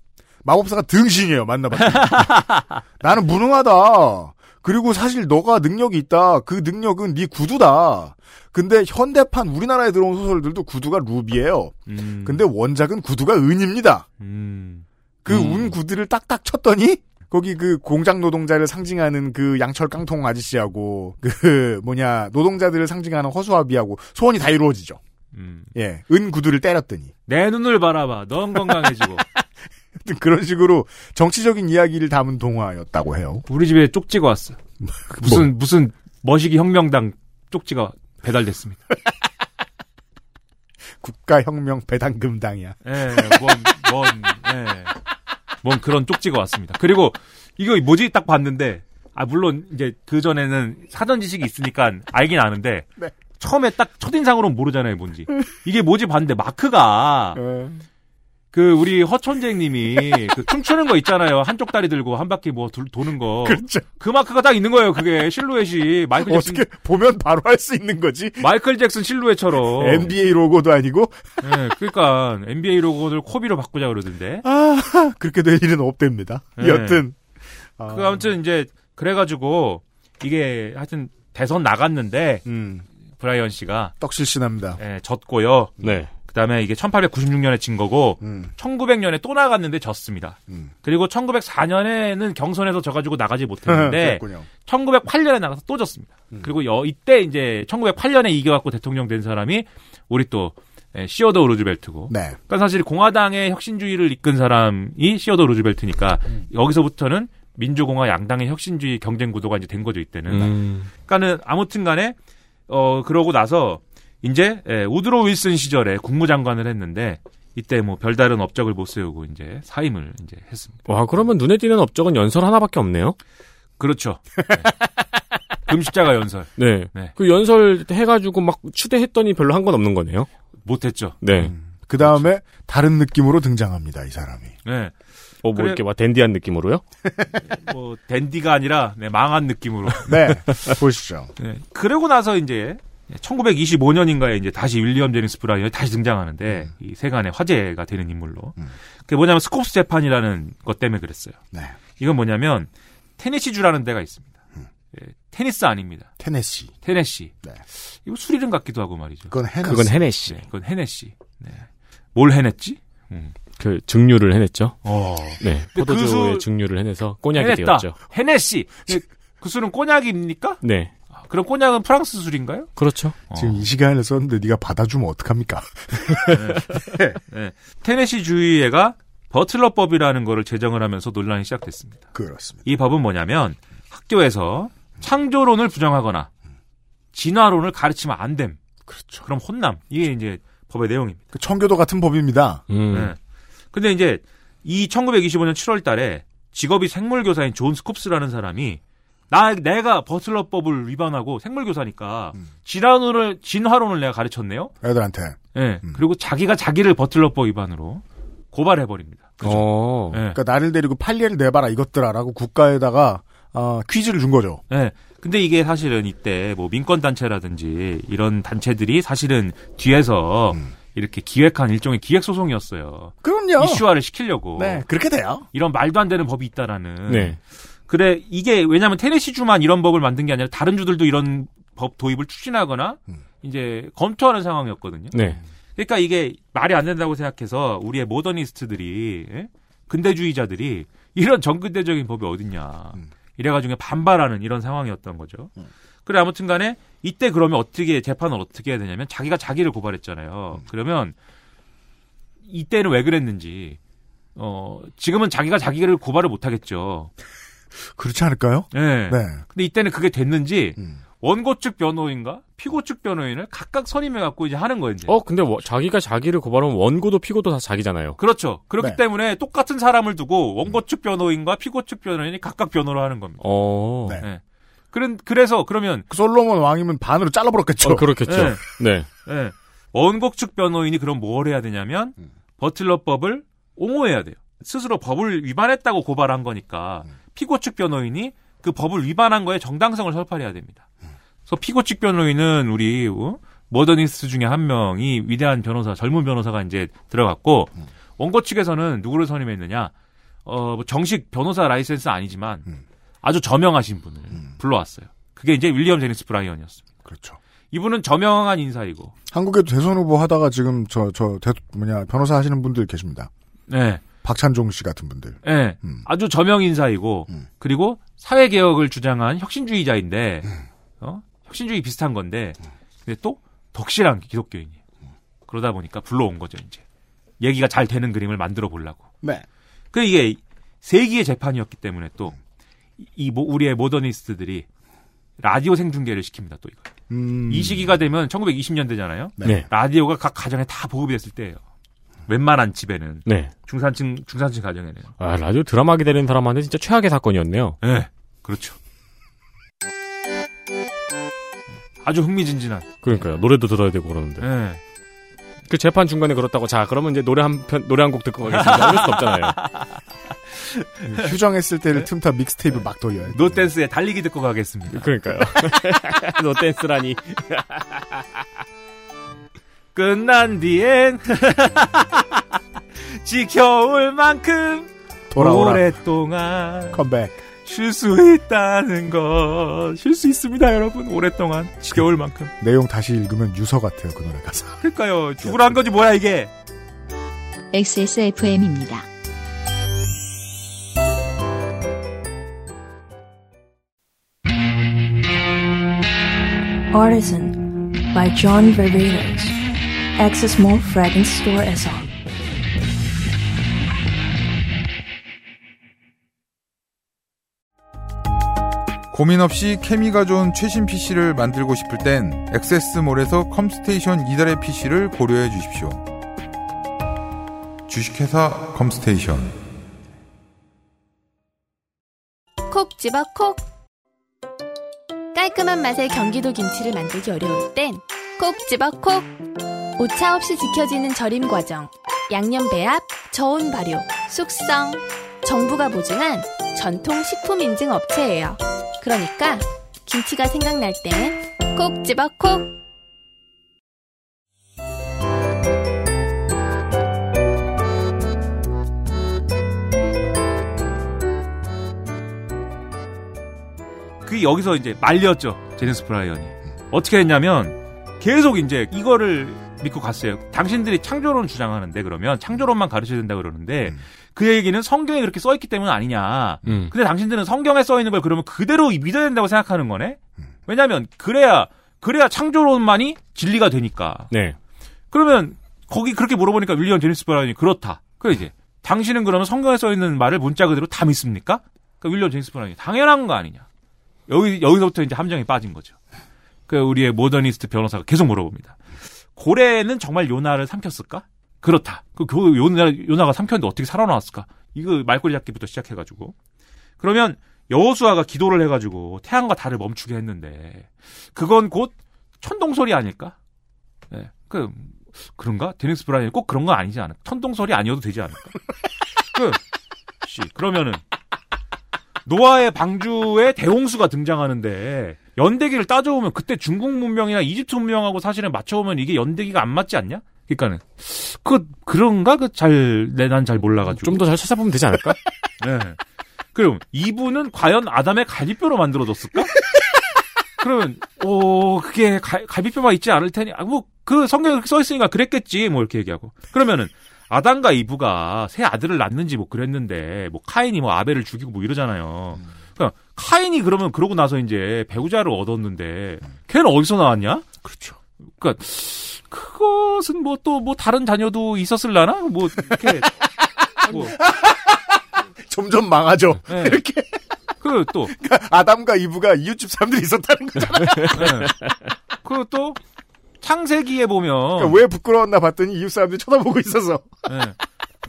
마법사가 등신이에요, 만나봤더니. 나는 무능하다. 그리고 사실 너가 능력이 있다. 그 능력은 네 구두다. 근데 현대판 우리나라에 들어온 소설들도 구두가 루비예요. 음. 근데 원작은 구두가 은입니다. 음. 그운 구두를 딱딱 쳤더니 거기 그 공장 노동자를 상징하는 그 양철 깡통 아저씨하고 그 뭐냐 노동자들을 상징하는 허수아비하고 소원이 다 이루어지죠. 음. 예, 은 구두를 때렸더니 내 눈을 바라봐. 넌 건강해지고. 그런 식으로 정치적인 이야기를 담은 동화였다고 해요. 우리 집에 쪽지가 왔어. 무슨 무슨 머시기 혁명당 쪽지가 배달됐습니다. 국가혁명 배당금당이야. 예, 뭔, 뭔, 예. 뭔 그런 쪽지가 왔습니다. 그리고 이거 뭐지 딱 봤는데, 아, 물론 이제 그 전에는 사전 지식이 있으니까 알긴 아는데, 네. 처음에 딱 첫인상으로는 모르잖아요, 뭔지. 이게 뭐지 봤는데, 마크가, 그 우리 허천재님이 그 춤추는 거 있잖아요. 한쪽 다리 들고 한 바퀴 뭐 돌- 도는 거. 그렇죠. 그 마크가 딱 있는 거예요. 그게 실루엣이 마이클 잭슨 어떻게 보면 바로 할 수 있는 거지. 마이클 잭슨 실루엣처럼. NBA 로고도 아니고 예, 그러니까 NBA 로고를 코비로 바꾸자 그러던데. 아 그렇게 될 일은 없답니다. 네. 여튼 아, 그 아무튼 이제 그래가지고 이게 하여튼 대선 나갔는데 음, 브라이언 씨가 떡실신합니다. 예, 졌고요. 네. 그다음에 이게 1896년에 진 거고 음, 1900년에 또 나갔는데 졌습니다. 음. 그리고 1904년에는 경선에서 져가지고 나가지 못했는데 그랬군요. 1908년에 나가서 또 졌습니다. 그리고 여, 이때 이제 1908년에 이겨갖고 대통령 된 사람이 우리 또 예, 시어더 루즈벨트고. 네. 그러니까 사실 공화당의 혁신주의를 이끈 사람이 시어더 루즈벨트니까 여기서부터는 민주공화 양당의 혁신주의 경쟁 구도가 이제 된 거죠 이때는. 음. 그러니까는 아무튼간에 어 그러고 나서 이제 예, 우드로 윌슨 시절에 국무장관을 했는데 이때 뭐 별다른 업적을 못 세우고 이제 사임을 이제 했습니다. 와, 그러면 눈에 띄는 업적은 연설 하나밖에 없네요? 그렇죠. 네. 금십자가 연설 네. 네. 그 연설 해가지고 막 추대했더니 별로 한 건 없는 거네요? 못했죠. 네. 그 다음에 다른 느낌으로 등장합니다. 이 사람이. 네. 어, 뭐 그래- 이렇게 막 댄디한 느낌으로요? 뭐 댄디가 아니라 네, 망한 느낌으로. 네. 보시죠. 네. 그러고 나서 이제 1925년인가에 이제 다시 윌리엄 제니스 브라이언이 다시 등장하는데 이 세간의 화제가 되는 인물로. 음. 그게 뭐냐면 스콥스 재판이라는 것 때문에 그랬어요. 네. 이건 뭐냐면 테네시주라는 데가 있습니다. 음. 예, 테니스 아닙니다. 테네시. 테네시. 네. 이거 술 이름 같기도 하고 말이죠. 그건 해냈 그건 해냈시. 네, 그건 해냈시. 네. 뭘 해냈지? 음. 그 증류를 해냈죠. 어. 네. 그 포도주의 술- 증류를 해내서 꼬냑이 해냈다. 되었죠. 네, 그 술은 꼬냑입니까? 네. 아, 그럼 꼬냑은 프랑스 술인가요? 그렇죠. 어. 지금 이 시간에 썼는데 네가 받아주면 어떡합니까? 네. 테네시 주의회가 버틀러법이라는 거를 제정을 하면서 논란이 시작됐습니다. 그렇습니다. 이 법은 뭐냐면 학교에서 창조론을 부정하거나 진화론을 가르치면 안 됨. 그렇죠. 그럼 혼남. 이게 이제 법의 내용입니다. 그 청교도 같은 법입니다. 음. 네. 근데 이제 이 1925년 7월 달에 직업이 생물교사인 존 스콥스라는 사람이 나 내가 버틀러법을 위반하고 생물교사니까 음. 진화론을 진화론을 내가 가르쳤네요. 애들한테. 예. 음. 그리고 자기가 자기를 버틀러법 위반으로 고발해 버립니다. 어. 예. 그러니까 나를 데리고 판례를 내봐라 이것들아라고 국가에다가 어, 퀴즈를 준 거죠. 예. 근데 이게 사실은 이때 뭐 민권 단체라든지 이런 단체들이 사실은 뒤에서 음. 이렇게 기획한 일종의 기획 소송이었어요. 그럼요. 이슈화를 시키려고. 네, 그렇게 돼요. 이런 말도 안 되는 법이 있다라는. 네. 그래 이게 왜냐하면 테네시 주만 이런 법을 만든 게 아니라 다른 주들도 이런 법 도입을 추진하거나 음. 이제 검토하는 상황이었거든요. 네. 그러니까 이게 말이 안 된다고 생각해서 우리의 모더니스트들이 예? 근대주의자들이 이런 전근대적인 법이 어딨냐 음. 이래가지고 반발하는 이런 상황이었던 거죠. 음. 그래 아무튼간에 이때 그러면 어떻게 재판을 어떻게 해야 되냐면 자기가 자기를 고발했잖아요. 음. 그러면 이때는 왜 그랬는지 어 지금은 자기가 자기를 고발을 못 하겠죠. 그렇지 않을까요? 예. 네. 근데 이때는 그게 됐는지 음. 원고 측 변호인과 피고 측 변호인을 각각 선임해 갖고 이제 하는 거예요. 이제. 어, 근데 워- 자기가 자기를 고발하면 원고도 피고도 다 자기잖아요. 그렇죠. 그렇기 네. 때문에 똑같은 사람을 두고 원고 측 변호인과 피고 측 변호인이 각각 변호를 하는 겁니다. 어. 네. 예. 그런 그래서 그러면 그 솔로몬 왕이면 반으로 잘라버렸겠죠. 어, 그렇겠죠. 네. 네. 예. 원고 측 변호인이 그럼 뭘 해야 되냐면 음. 버틀러법을 옹호해야 돼요. 스스로 법을 위반했다고 고발한 거니까 음. 피고 측 변호인이 그 법을 위반한 거에 정당성을 설파해야 됩니다. 음. 그래서 피고 측 변호인은 우리 어? 모더니스트 중에 한 명이 위대한 변호사, 젊은 변호사가 이제 들어갔고 음. 원고 측에서는 누구를 선임했느냐? 어, 뭐 정식 변호사 라이센스 아니지만 음. 아주 저명하신 분을 음. 불러왔어요. 그게 이제 윌리엄 제닝스 브라이언이었습니다. 그렇죠. 이분은 저명한 인사이고, 한국에도 대선 후보 하다가 지금 저, 저, 대, 뭐냐, 변호사 하시는 분들 계십니다. 네, 박찬종 씨 같은 분들. 네. 음. 아주 저명 인사이고, 음. 그리고 사회 개혁을 주장한 혁신주의자인데, 음. 어? 혁신주의 비슷한 건데, 근데 또 덕실한 기독교인이에요. 그러다 보니까 불러온 거죠 이제. 얘기가 잘 되는 그림을 만들어 보려고. 네. 그 이게 세기의 재판이었기 때문에 또 이 우리의 모더니스트들이 라디오 생중계를 시킵니다 또 이거. 음. 이 시기가 되면 1920년대잖아요. 네. 네. 라디오가 각 가정에 다 보급이 됐을 때예요. 웬만한 집에는 네. 중산층 중산층 가정에는. 아, 라디오 드라마 하게 되는 사람한테 진짜 최악의 사건이었네요. 예. 네, 그렇죠. 아주 흥미진진한. 그러니까요. 노래도 들어야 되고 그러는데. 예. 그 재판 중간에 그렇다고 자, 그러면 이제 노래 한 편, 노래 한 곡 듣고 가겠습니다. 이럴 수 없잖아요. 휴정했을 때를 틈타 믹스테이프 막 돌려야 돼. 노땐스의 달리기 듣고 가겠습니다. 그러니까요. 노땐스라니. 끝난 뒤엔 지겨울 만큼 돌아오라. 오랫동안 컴백. 쉴 수 있다는 것. 쉴 수 있습니다, 여러분. 오랫동안 지겨울 만큼. 내용 다시 읽으면 유서 같아요, 그 노래 가사. 그러니까요. 죽으란 거지 뭐야 이게. XSFM입니다. Artisan by John Varvatos. Access Mall Fragrance Store에서. 고민 없이 케미가 좋은 최신 PC를 만들고 싶을 땐 액세스몰에서 컴스테이션 이달의 PC를 고려해 주십시오. 주식회사 컴스테이션. 콕 집어 콕. 깔끔한 맛의 경기도 김치를 만들기 어려울 땐 콕 집어 콕 오차 없이 지켜지는 절임 과정 양념 배합, 저온 발효, 숙성 정부가 보증한 전통 식품 인증 업체예요 그러니까 김치가 생각날 땐 콕 집어 콕 그 여기서 이제 말렸죠. 제닝스 브라이언이. 어떻게 했냐면 계속 이제 이거를 믿고 갔어요. 당신들이 창조론 주장하는데 그러면 창조론만 가르쳐야 된다 그러는데 음. 그 얘기는 성경에 그렇게 써 있기 때문 아니냐. 음. 근데 당신들은 성경에 써 있는 걸 그러면 그대로 믿어야 된다고 생각하는 거네. 음. 왜냐하면 그래야 그래야 창조론만이 진리가 되니까. 네. 그러면 거기 그렇게 물어보니까 윌리엄 제닝스 브라이언이 그렇다. 그 이제 당신은 그러면 성경에 써 있는 말을 문자 그대로 다 믿습니까? 그 윌리엄 제닝스 브라이언이 당연한 거 아니냐. 여기 여기서부터 이제 함정에 빠진 거죠. 그 우리의 모더니스트 변호사가 계속 물어봅니다. 고래는 정말 요나를 삼켰을까? 그렇다. 그 교- 요나 요나가 삼켰는데 어떻게 살아나왔을까? 이거 말꼬리 잡기부터 시작해가지고 그러면 여호수아가 기도를 해가지고 태양과 달을 멈추게 했는데 그건 곧 천동설이 아닐까? 네. 그 그런가? 제닝스 브라이언이 꼭 그런 건 아니지 않을까? 천동설이 아니어도 되지 않을까? 그, 씨, 그러면은, 노아의 방주에 대홍수가 등장하는데, 연대기를 따져보면 그때 중국 문명이나 이집트 문명하고 사실은 맞춰보면 이게 연대기가 안 맞지 않냐? 그니까는. 그, 그런가? 그 잘, 내난잘 몰라가지고. 좀 더 잘 찾아보면 되지 않을까? 네. 그럼 이분은 과연 아담의 갈비뼈로 만들어졌을까? 그러면 오 그게 갈, 갈비뼈만 있지 않을 테니 아, 뭐 그 성경에 그렇게 써 있으니까 그랬겠지 뭐 이렇게 얘기하고 그러면은 아담과 이브가 새 아들을 낳는지 뭐 그랬는데 뭐 카인이 뭐 아벨을 죽이고 뭐 이러잖아요. 그러니까 카인이 그러면 그러고 나서 이제 배우자를 얻었는데 걔는 어디서 나왔냐? 그렇죠. 그러니까 그것은 뭐 또뭐 다른 자녀도 있었을라나? 뭐 이렇게 뭐 점점 망하죠. 네. 이렇게. 그또 아담과 이브가 이웃집 사람들이 있었다는 거잖아요. 네. 그리고 또 창세기에 보면 그러니까 왜 부끄러웠나 봤더니 이웃 사람들이 쳐다보고 있어서. 네.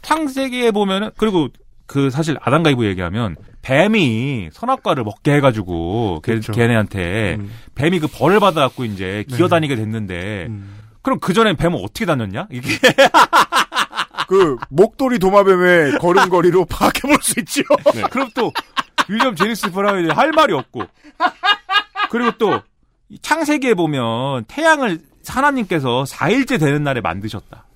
창세기에 보면은 그리고 그 사실 아담과 이브 얘기하면 뱀이 선악과를 먹게 해가지고 걔, 그렇죠. 걔네한테 음. 뱀이 그 벌을 받아갖고 이제 네. 기어다니게 됐는데 음. 그럼 그 전에 뱀은 어떻게 다녔냐? 이게 그 목도리 도마뱀의 걸음걸이로 파악해볼 수 있죠. 그럼 또 윌리엄 제닝스 브라이언이 할 말이 없고 그리고 또이 창세기에 보면 태양을 하나님께서 4일째 되는 날에 만드셨다.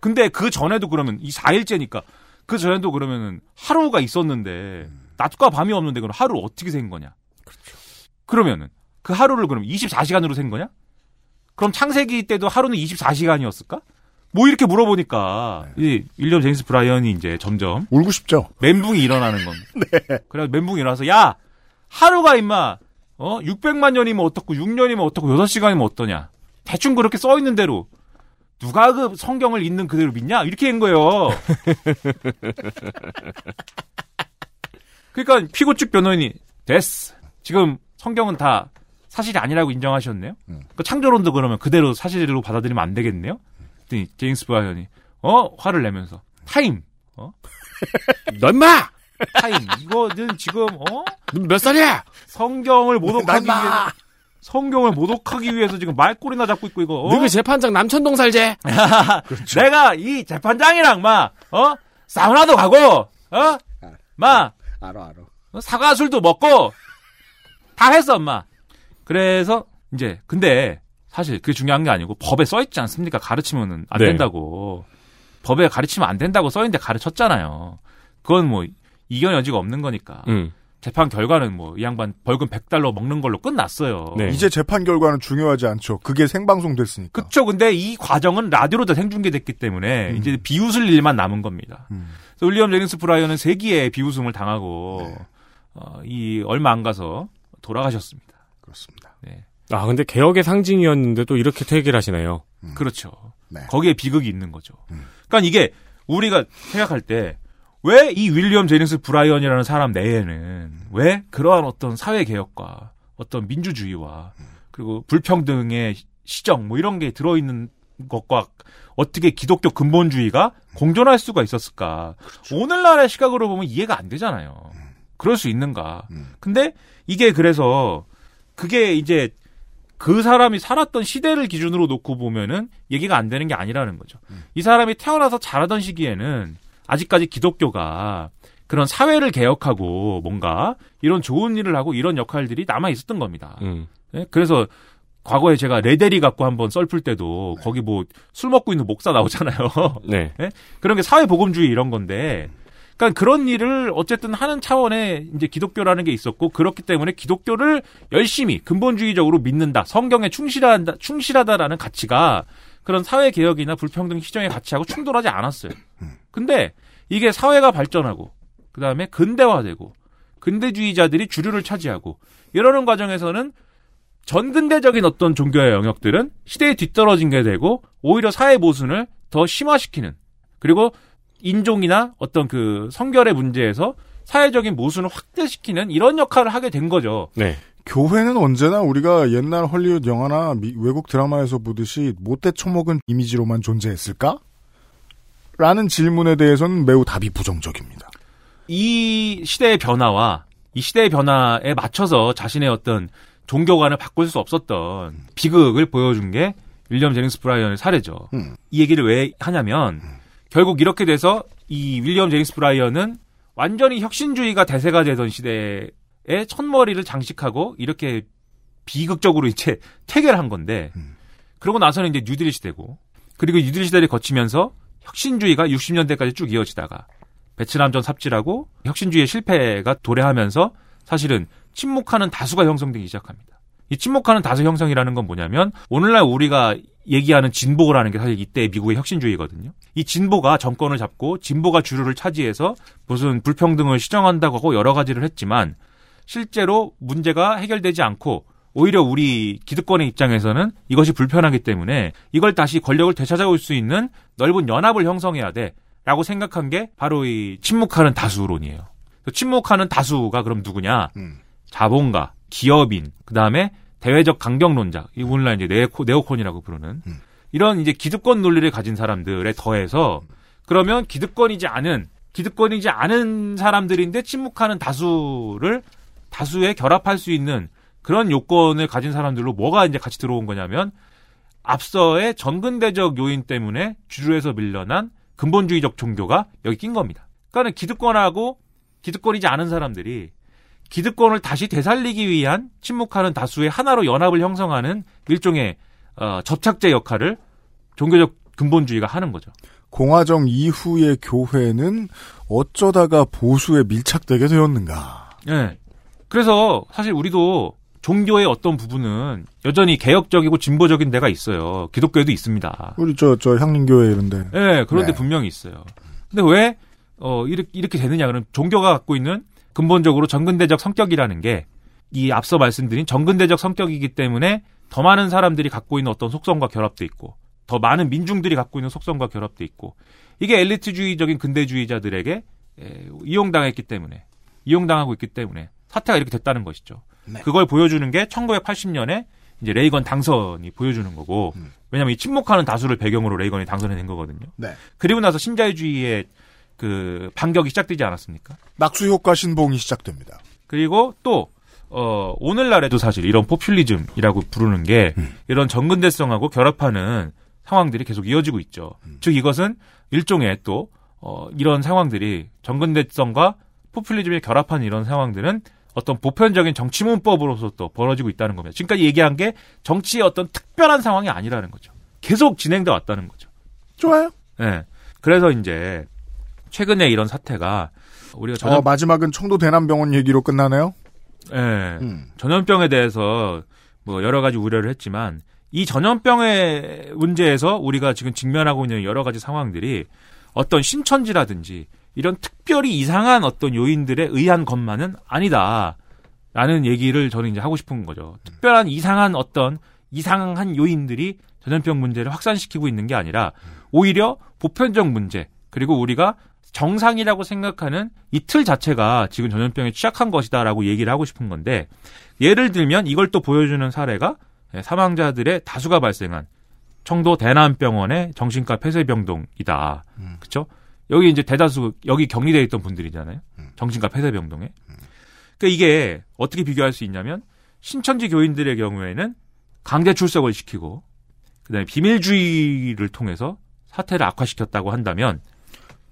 근데 그 전에도 그러면 이 4일째니까 그 전에도 그러면은 하루가 있었는데 낮과 밤이 없는데 그럼 하루 어떻게 센 거냐? 그렇죠. 그러면은 그 하루를 그럼 24시간으로 센 거냐? 그럼 창세기 때도 하루는 24시간이었을까? 뭐 이렇게 물어보니까 이 윌리엄 제니스 브라이언이 이제 점점 울고 싶죠. 멘붕이 일어나는 겁니다. 그래서 멘붕이 일어나서 야 하루가 임마 어 600만 년이면 어떻고 6년이면 어떻고 6시간이면 어떠냐 대충 그렇게 써 있는 대로 누가 그 성경을 읽는 그대로 믿냐 이렇게 한 거예요. 그러니까 피고 측 변호인이 됐어 지금 성경은 다 사실이 아니라고 인정하셨네요. 음. 그 창조론도 그러면 그대로 사실로 받아들이면 안 되겠네요. 그랬더니 제닝스 브라이언이 어 화를 내면서 타임 어너 임마! 타임 이거는 지금 어너몇 살이야? 성경을 모독하기 난 위해 마! 성경을 모독하기 위해서 지금 말꼬리나 잡고 있고 이거 어? 너그 재판장 남천동 살제? 내가 이 재판장이랑 막 어 사우나도 가고 어막 알아, 알아. 사과술도 먹고 다 했어 엄마 그래서 이제 근데 사실 그게 중요한 게 아니고 법에 써 있지 않습니까 가르치면은 안 네. 된다고 법에 가르치면 안 된다고 써 있는데 가르쳤잖아요 그건 뭐 이견 여지가 없는 거니까 응. 재판 결과는 뭐 이 양반 벌금 100달러 먹는 걸로 끝났어요. 네. 이제 재판 결과는 중요하지 않죠. 그게 생방송 됐으니까. 그쵸. 근데 이 과정은 라디오로 다 생중계됐기 때문에 음. 이제 비웃을 일만 남은 겁니다. 음. 그래서 윌리엄 제니스 브라이언은 세기의 비웃음을 당하고 네. 어, 이 얼마 안 가서 돌아가셨습니다. 그렇습니다. 네. 아, 근데 개혁의 상징이었는데 또 이렇게 퇴계를 하시네요. 그렇죠. 네. 거기에 비극이 있는 거죠. 음. 그러니까 이게 우리가 생각할 때 왜 이 윌리엄 제닝스 브라이언이라는 사람 내에는 왜 그러한 어떤 사회 개혁과 어떤 민주주의와 그리고 불평등의 시정 뭐 이런 게 들어 있는 것과 어떻게 기독교 근본주의가 공존할 수가 있었을까? 오늘날의 시각으로 보면 이해가 안 되잖아요. 그럴 수 있는가? 음. 근데 이게 그래서 그게 이제 그 사람이 살았던 시대를 기준으로 놓고 보면은 얘기가 안 되는 게 아니라는 거죠. 이 사람이 태어나서 자라던 시기에는 아직까지 기독교가 그런 사회를 개혁하고 뭔가 이런 좋은 일을 하고 이런 역할들이 남아 있었던 겁니다. 음. 예? 그래서 과거에 제가 레데리 갖고 한번 썰풀 때도 거기 뭐 술 먹고 있는 목사 나오잖아요. 네. 그런 게 사회복음주의 이런 건데, 그러니까 그런 일을 어쨌든 하는 차원의 이제 기독교라는 게 있었고 그렇기 때문에 기독교를 열심히 근본주의적으로 믿는다, 성경에 충실한다, 충실하다라는 가치가 그런 사회 개혁이나 불평등 시정의 가치하고 충돌하지 않았어요. 근데 이게 사회가 발전하고 그 다음에 근대화되고 근대주의자들이 주류를 차지하고 이러는 과정에서는 전근대적인 어떤 종교의 영역들은 시대에 뒤떨어진 게 되고 오히려 사회 모순을 더 심화시키는 그리고 인종이나 어떤 그 성결의 문제에서 사회적인 모순을 확대시키는 이런 역할을 하게 된 거죠. 네. 교회는 언제나 우리가 옛날 헐리우드 영화나 미- 외국 드라마에서 보듯이 못돼 처먹은 이미지로만 존재했을까? 라는 질문에 대해서는 매우 답이 부정적입니다. 이 시대의 변화와 이 시대의 변화에 맞춰서 자신의 어떤 종교관을 바꿀 수 없었던 비극을 보여준 게 윌리엄 제니스 브라이언의 사례죠. 음. 이 얘기를 왜 하냐면 결국 이렇게 돼서 이 윌리엄 제임스 브라이언은 완전히 혁신주의가 대세가 되던 시대에 첫머리를 장식하고 이렇게 비극적으로 이제 퇴계를 한 건데 그러고 나서는 이제 뉴딜 시대고 그리고 뉴딜 시대를 거치면서 혁신주의가 60년대까지 쭉 이어지다가 베트남전 삽질하고 혁신주의의 실패가 도래하면서 사실은 침묵하는 다수가 형성되기 시작합니다. 이 침묵하는 다수 형성이라는 건 뭐냐면 오늘날 우리가 얘기하는 진보라는 게 사실 이때 미국의 혁신주의거든요. 이 진보가 정권을 잡고 진보가 주류를 차지해서 무슨 불평등을 시정한다고 하고 여러 가지를 했지만 실제로 문제가 해결되지 않고 오히려 우리 기득권의 입장에서는 이것이 불편하기 때문에 이걸 다시 권력을 되찾아올 수 있는 넓은 연합을 형성해야 돼라고 생각한 게 바로 이 침묵하는 다수론이에요. 침묵하는 다수가 그럼 누구냐? 음. 자본가, 기업인, 그 다음에 대외적 강경론자, 이 오늘날 이제 네오코, 네오콘이라고 부르는 음. 이런 이제 기득권 논리를 가진 사람들에 더해서 그러면 기득권이지 않은 기득권이지 않은 사람들인데 침묵하는 다수를 다수에 결합할 수 있는 그런 요건을 가진 사람들로 뭐가 이제 같이 들어온 거냐면 앞서의 전근대적 요인 때문에 주류에서 밀려난 근본주의적 종교가 여기 낀 겁니다. 그러니까 기득권하고 기득권이지 않은 사람들이 기득권을 다시 되살리기 위한 침묵하는 다수의 하나로 연합을 형성하는 일종의 어, 접착제 역할을 종교적 근본주의가 하는 거죠. 공화정 이후의 교회는 어쩌다가 보수에 밀착되게 되었는가? 예. 그래서 사실 우리도 종교의 어떤 부분은 여전히 개혁적이고 진보적인 데가 있어요. 기독교에도 있습니다. 우리 저 저 향림교회 이런데. 예, 그런데 네. 분명히 있어요. 근데 왜, 어, 이렇게, 이렇게 되느냐. 그럼 종교가 갖고 있는 근본적으로 정근대적 성격이라는 게 이 앞서 말씀드린 정근대적 성격이기 때문에 더 많은 사람들이 갖고 있는 어떤 속성과 결합돼 있고 더 많은 민중들이 갖고 있는 속성과 결합돼 있고 이게 엘리트주의적인 근대주의자들에게 에, 이용당했기 때문에 이용당하고 있기 때문에 사태가 이렇게 됐다는 것이죠. 네. 그걸 보여주는 게 1980년에 이제 레이건 당선이 보여주는 거고 음. 왜냐하면 이 침묵하는 다수를 배경으로 레이건이 당선이 된 거거든요. 네. 그리고 나서 신자유주의의 그 반격이 시작되지 않았습니까? 낙수 효과 신봉이 시작됩니다. 그리고 또 어, 오늘날에도 사실 이런 포퓰리즘이라고 부르는 게 음. 이런 정근대성하고 결합하는 상황들이 계속 이어지고 있죠. 음. 즉 이것은 일종의 또 어, 이런 상황들이 정근대성과 포퓰리즘이 결합한 이런 상황들은 어떤 보편적인 정치 문법으로서 또 벌어지고 있다는 겁니다. 지금까지 얘기한 게 정치의 어떤 특별한 상황이 아니라는 거죠. 계속 진행돼 왔다는 거죠. 좋아요. 예. 그래서 이제 최근에 이런 사태가 우리가 전염, 어, 마지막은 청도 대남병원 얘기로 끝나네요. 예. 음. 전염병에 대해서 뭐 여러 가지 우려를 했지만 이 전염병의 문제에서 우리가 지금 직면하고 있는 여러 가지 상황들이 어떤 신천지라든지 이런 특별히 이상한 어떤 요인들에 의한 것만은 아니다. 라는 얘기를 저는 이제 하고 싶은 거죠. 특별한 이상한 어떤 이상한 요인들이 전염병 문제를 확산시키고 있는 게 아니라 오히려 보편적 문제 그리고 우리가 정상이라고 생각하는 이틀 자체가 지금 전염병에 취약한 것이다라고 얘기를 하고 싶은 건데 예를 들면 이걸 또 보여주는 사례가 예, 사망자들의 다수가 발생한 청도 대남병원의 정신과 폐쇄병동이다. 음. 그렇죠? 여기 이제 대다수 여기 격리돼 있던 분들이잖아요. 음. 정신과 폐쇄병동에. 그러니까 이게 어떻게 비교할 수 있냐면 신천지 교인들의 경우에는 강제 출석을 시키고 그다음에 비밀주의를 통해서 사태를 악화시켰다고 한다면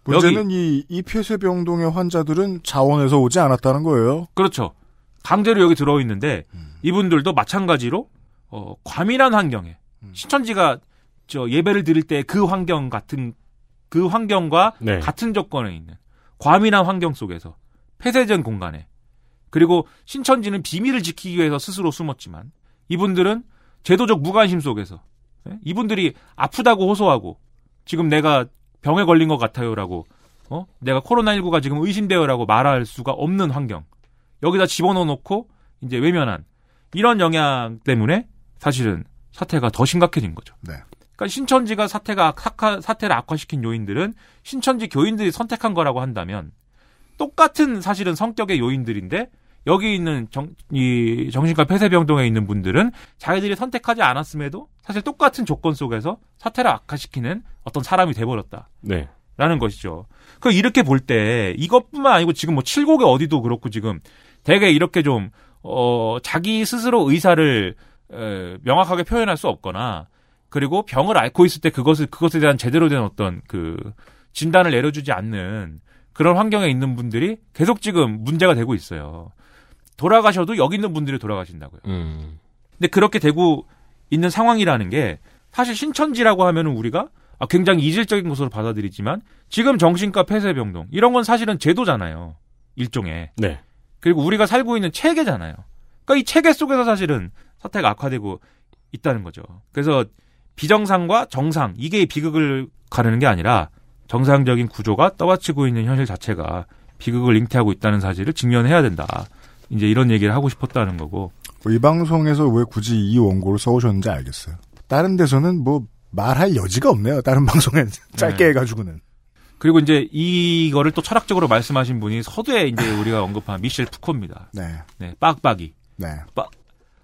문제는 이, 이 폐쇄병동의 환자들은 자원에서 오지 않았다는 거예요. 그렇죠. 강제로 여기 들어 있는데 음. 이분들도 마찬가지로 어, 과밀한 환경에 음. 신천지가 저 예배를 드릴 때 그 환경 같은 그 환경과 네. 같은 조건에 있는 과밀한 환경 속에서 폐쇄된 공간에 그리고 신천지는 비밀을 지키기 위해서 스스로 숨었지만 이분들은 제도적 무관심 속에서 예? 이분들이 아프다고 호소하고 지금 내가 병에 걸린 것 같아요라고 어 내가 코로나19가 지금 의심되어라고 말할 수가 없는 환경 여기다 집어넣어 놓고 이제 외면한 이런 영향 때문에 사실은 사태가 더 심각해진 거죠. 네. 그러니까 신천지가 사태가 악화, 사태를 악화시킨 요인들은 신천지 교인들이 선택한 거라고 한다면 똑같은 사실은 성격의 요인들인데 여기 있는 정, 이 정신과 폐쇄병동에 있는 분들은 자기들이 선택하지 않았음에도 사실 똑같은 조건 속에서 사태를 악화시키는 어떤 사람이 돼버렸다. 네. 라는 것이죠. 그 이렇게 볼 때 이것뿐만 아니고 지금 뭐 칠곡의 어디도 그렇고 지금 되게 이렇게 좀 어, 자기 스스로 의사를 에, 명확하게 표현할 수 없거나 그리고 병을 앓고 있을 때 그것을 그것에 대한 제대로 된 어떤 그 진단을 내려주지 않는 그런 환경에 있는 분들이 계속 지금 문제가 되고 있어요. 돌아가셔도 여기 있는 분들이 돌아가신다고요. 음. 근데 그렇게 되고 있는 상황이라는 게 사실 신천지라고 하면은 우리가 아, 굉장히 이질적인 것으로 받아들이지만 지금 정신과 폐쇄병동 이런 건 사실은 제도잖아요. 일종의. 네. 그리고 우리가 살고 있는 체계잖아요. 그러니까 이 체계 속에서 사실은 사태가 악화되고 있다는 거죠. 그래서 비정상과 정상 이게 비극을 가르는 게 아니라 정상적인 구조가 떠받치고 있는 현실 자체가 비극을 잉태하고 있다는 사실을 직면해야 된다. 이제 이런 얘기를 하고 싶었다는 거고. 이 방송에서 왜 굳이 이 원고를 써오셨는지 알겠어요. 다른 데서는 뭐 말할 여지가 없네요. 다른 방송엔 짧게 네. 해가지고는. 그리고 이제 이거를 또 철학적으로 말씀하신 분이 서두에 이제 우리가 언급한 미셸 푸코입니다. 네, 네, 빡빡이. 네.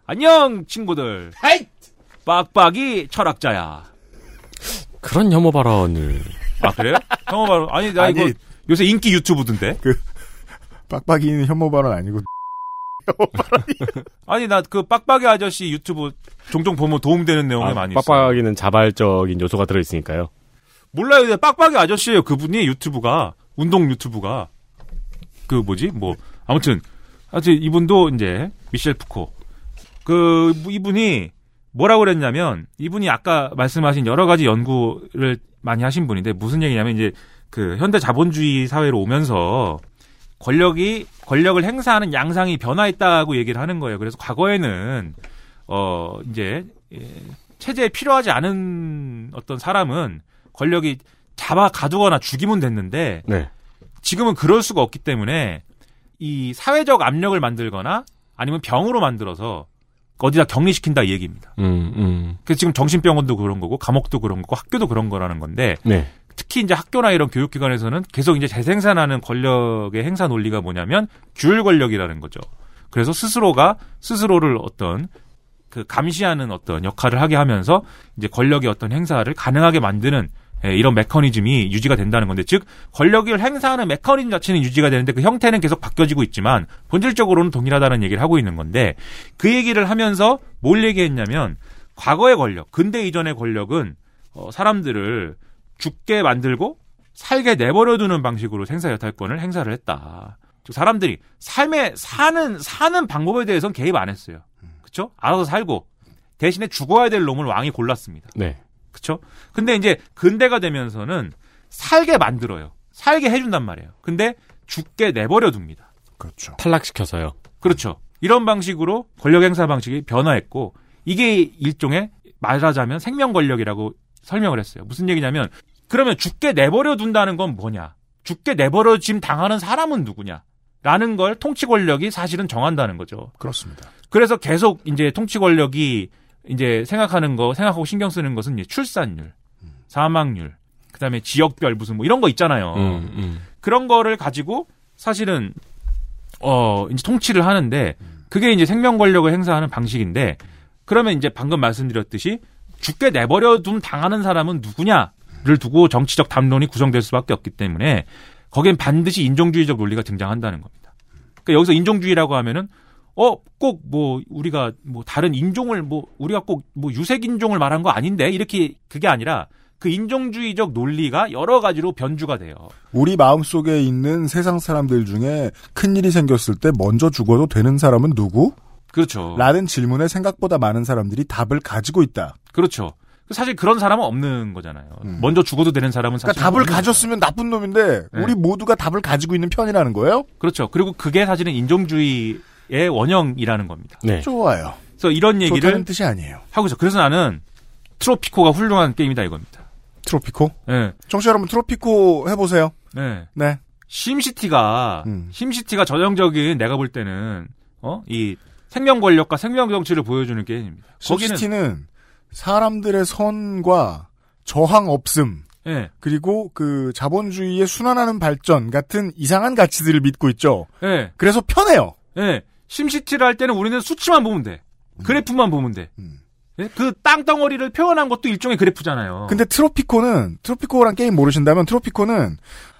안녕 친구들. 빡빡이 철학자야. 그런 혐오 발언을 아 그래요? 형어 바로 아니 나 아니. 이거 요새 인기 유튜브던데. 빡빡이는 혐오 발언 아니고 아니 나 그 빡빡이 아저씨 유튜브 종종 보면 도움되는 내용이 아, 많이 있어. 빡빡이는 자발적인 요소가 들어 있으니까요. 몰라요. 근데 빡빡이 아저씨예요. 그분이 유튜브가 운동 유튜브가 그 뭐지? 뭐 아무튼 아무튼 이분도 이제 미셸 푸코 그 이분이 뭐라고 그랬냐면 이분이 아까 말씀하신 여러 가지 연구를 많이 하신 분인데 무슨 얘기냐면 이제 그 현대 자본주의 사회로 오면서 권력이 권력을 행사하는 양상이 변화했다고 얘기를 하는 거예요. 그래서 과거에는 어 이제 예, 체제에 필요하지 않은 어떤 사람은 권력이 잡아 가두거나 죽이면 됐는데 네. 지금은 그럴 수가 없기 때문에 이 사회적 압력을 만들거나 아니면 병으로 만들어서 어디다 격리시킨다 이 얘기입니다. 음, 음. 그래서 지금 정신병원도 그런 거고 감옥도 그런 거고 학교도 그런 거라는 건데 네. 특히 이제 학교나 이런 교육기관에서는 계속 이제 재생산하는 권력의 행사 논리가 뭐냐면 규율 권력이라는 거죠. 그래서 스스로가 스스로를 어떤 그 감시하는 어떤 역할을 하게 하면서 이제 권력의 어떤 행사를 가능하게 만드는 예, 이런 메커니즘이 유지가 된다는 건데 즉 권력을 행사하는 메커니즘 자체는 유지가 되는데 그 형태는 계속 바뀌어지고 있지만 본질적으로는 동일하다는 얘기를 하고 있는 건데 그 얘기를 하면서 뭘 얘기했냐면 과거의 권력, 근대 이전의 권력은 어, 사람들을 죽게 만들고 살게 내버려두는 방식으로 생사 여탈권을 행사를 했다. 즉 사람들이 삶에 사는 사는 방법에 대해서는 개입 안 했어요. 그렇죠? 알아서 살고 대신에 죽어야 될 놈을 왕이 골랐습니다. 네. 그쵸? 근데 이제 근대가 되면서는 살게 만들어요. 살게 해준단 말이에요. 근데 죽게 내버려 둡니다. 그렇죠. 탈락시켜서요. 그렇죠. 이런 방식으로 권력 행사 방식이 변화했고 이게 일종의 말하자면 생명 권력이라고 설명을 했어요. 무슨 얘기냐면 그러면 죽게 내버려 둔다는 건 뭐냐? 죽게 내버려짐 당하는 사람은 누구냐? 라는 걸 통치 권력이 사실은 정한다는 거죠. 그렇습니다. 그래서 계속 이제 통치 권력이 이제 생각하는 거, 생각하고 신경 쓰는 것은 이제 출산율, 사망률, 그 다음에 지역별 무슨 뭐 이런 거 있잖아요. 음, 음. 그런 거를 가지고 사실은, 어, 이제 통치를 하는데 그게 이제 생명 권력을 행사하는 방식인데 그러면 이제 방금 말씀드렸듯이 죽게 내버려둠 당하는 사람은 누구냐를 두고 정치적 담론이 구성될 수밖에 없기 때문에 거기엔 반드시 인종주의적 논리가 등장한다는 겁니다. 그러니까 여기서 인종주의라고 하면은 어, 꼭 뭐 우리가 뭐 다른 인종을 뭐 우리가 꼭 뭐 유색 인종을 말한 거 아닌데 이렇게 그게 아니라 그 인종주의적 논리가 여러 가지로 변주가 돼요. 우리 마음속에 있는 세상 사람들 중에 큰 일이 생겼을 때 먼저 죽어도 되는 사람은 누구? 그렇죠. 라는 질문에 생각보다 많은 사람들이 답을 가지고 있다. 그렇죠. 사실 그런 사람은 없는 거잖아요. 음. 먼저 죽어도 되는 사람은 사실 그러니까 답을 가졌으면 나쁜 놈인데 네. 우리 모두가 답을 가지고 있는 편이라는 거예요? 그렇죠. 그리고 그게 사실은 인종주의 의 원형이라는 겁니다. 네. 좋아요. 그래서 이런 얘기를 좋다는 뜻이 아니에요. 하고 있어. 그래서 나는 트로피코가 훌륭한 게임이다 이겁니다. 트로피코? 예. 청취자 여러분 트로피코 해보세요. 네. 네. 심시티가 음. 심시티가 전형적인 내가 볼 때는 어이 생명 권력과 생명 정치를 보여주는 게임입니다. 거기는 사람들의 선과 저항 없음 예. 그리고 그 자본주의의 순환하는 발전 같은 이상한 가치들을 믿고 있죠. 예. 그래서 편해요. 예. 심시티를 할 때는 우리는 수치만 보면 돼. 그래프만 보면 돼. 음. 예? 그 땅덩어리를 표현한 것도 일종의 그래프잖아요. 근데 트로피코는 트로피코란 게임 모르신다면 트로피코는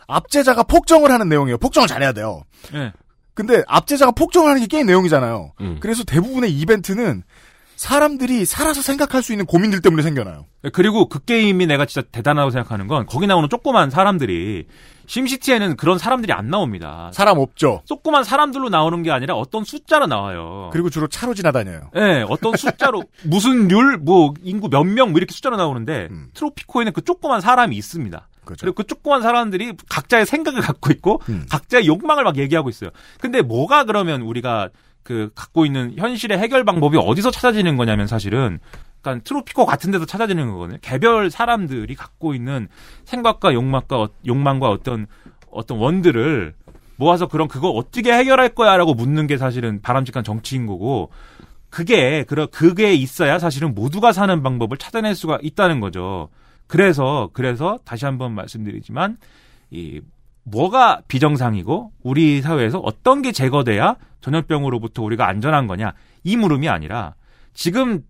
압제자가 폭정을 하는 내용이에요. 폭정을 잘해야 돼요. 예. 근데 압제자가 폭정을 하는 게 게임 내용이잖아요. 음. 그래서 대부분의 이벤트는 사람들이 살아서 생각할 수 있는 고민들 때문에 생겨나요. 그리고 그 게임이 내가 진짜 대단하다고 생각하는 건 거기 나오는 조그만 사람들이 심시티에는 그런 사람들이 안 나옵니다. 사람 없죠. 조그만 사람들로 나오는 게 아니라 어떤 숫자로 나와요. 그리고 주로 차로 지나다녀요. 예, 네, 어떤 숫자로 무슨 률, 뭐 인구 몇 명 뭐 이렇게 숫자로 나오는데 음. 트로피코에는 그 조그만 사람이 있습니다. 그렇죠. 그리고 그 조그만 사람들이 각자의 생각을 갖고 있고 음. 각자의 욕망을 막 얘기하고 있어요. 근데 뭐가 그러면 우리가 그 갖고 있는 현실의 해결 방법이 어디서 찾아지는 거냐면 사실은 그러니까 트로피코 같은 데서 찾아지는 거거든요. 개별 사람들이 갖고 있는 생각과 욕망과 어- 욕망과 어떤 어떤 원들을 모아서 그럼 그거 어떻게 해결할 거야라고 묻는 게 사실은 바람직한 정치인 거고 그게 그러 그게 있어야 사실은 모두가 사는 방법을 찾아낼 수가 있다는 거죠. 그래서 그래서 다시 한번 말씀드리지만 이 뭐가 비정상이고 우리 사회에서 어떤 게 제거돼야 전염병으로부터 우리가 안전한 거냐 이 물음이 아니라 지금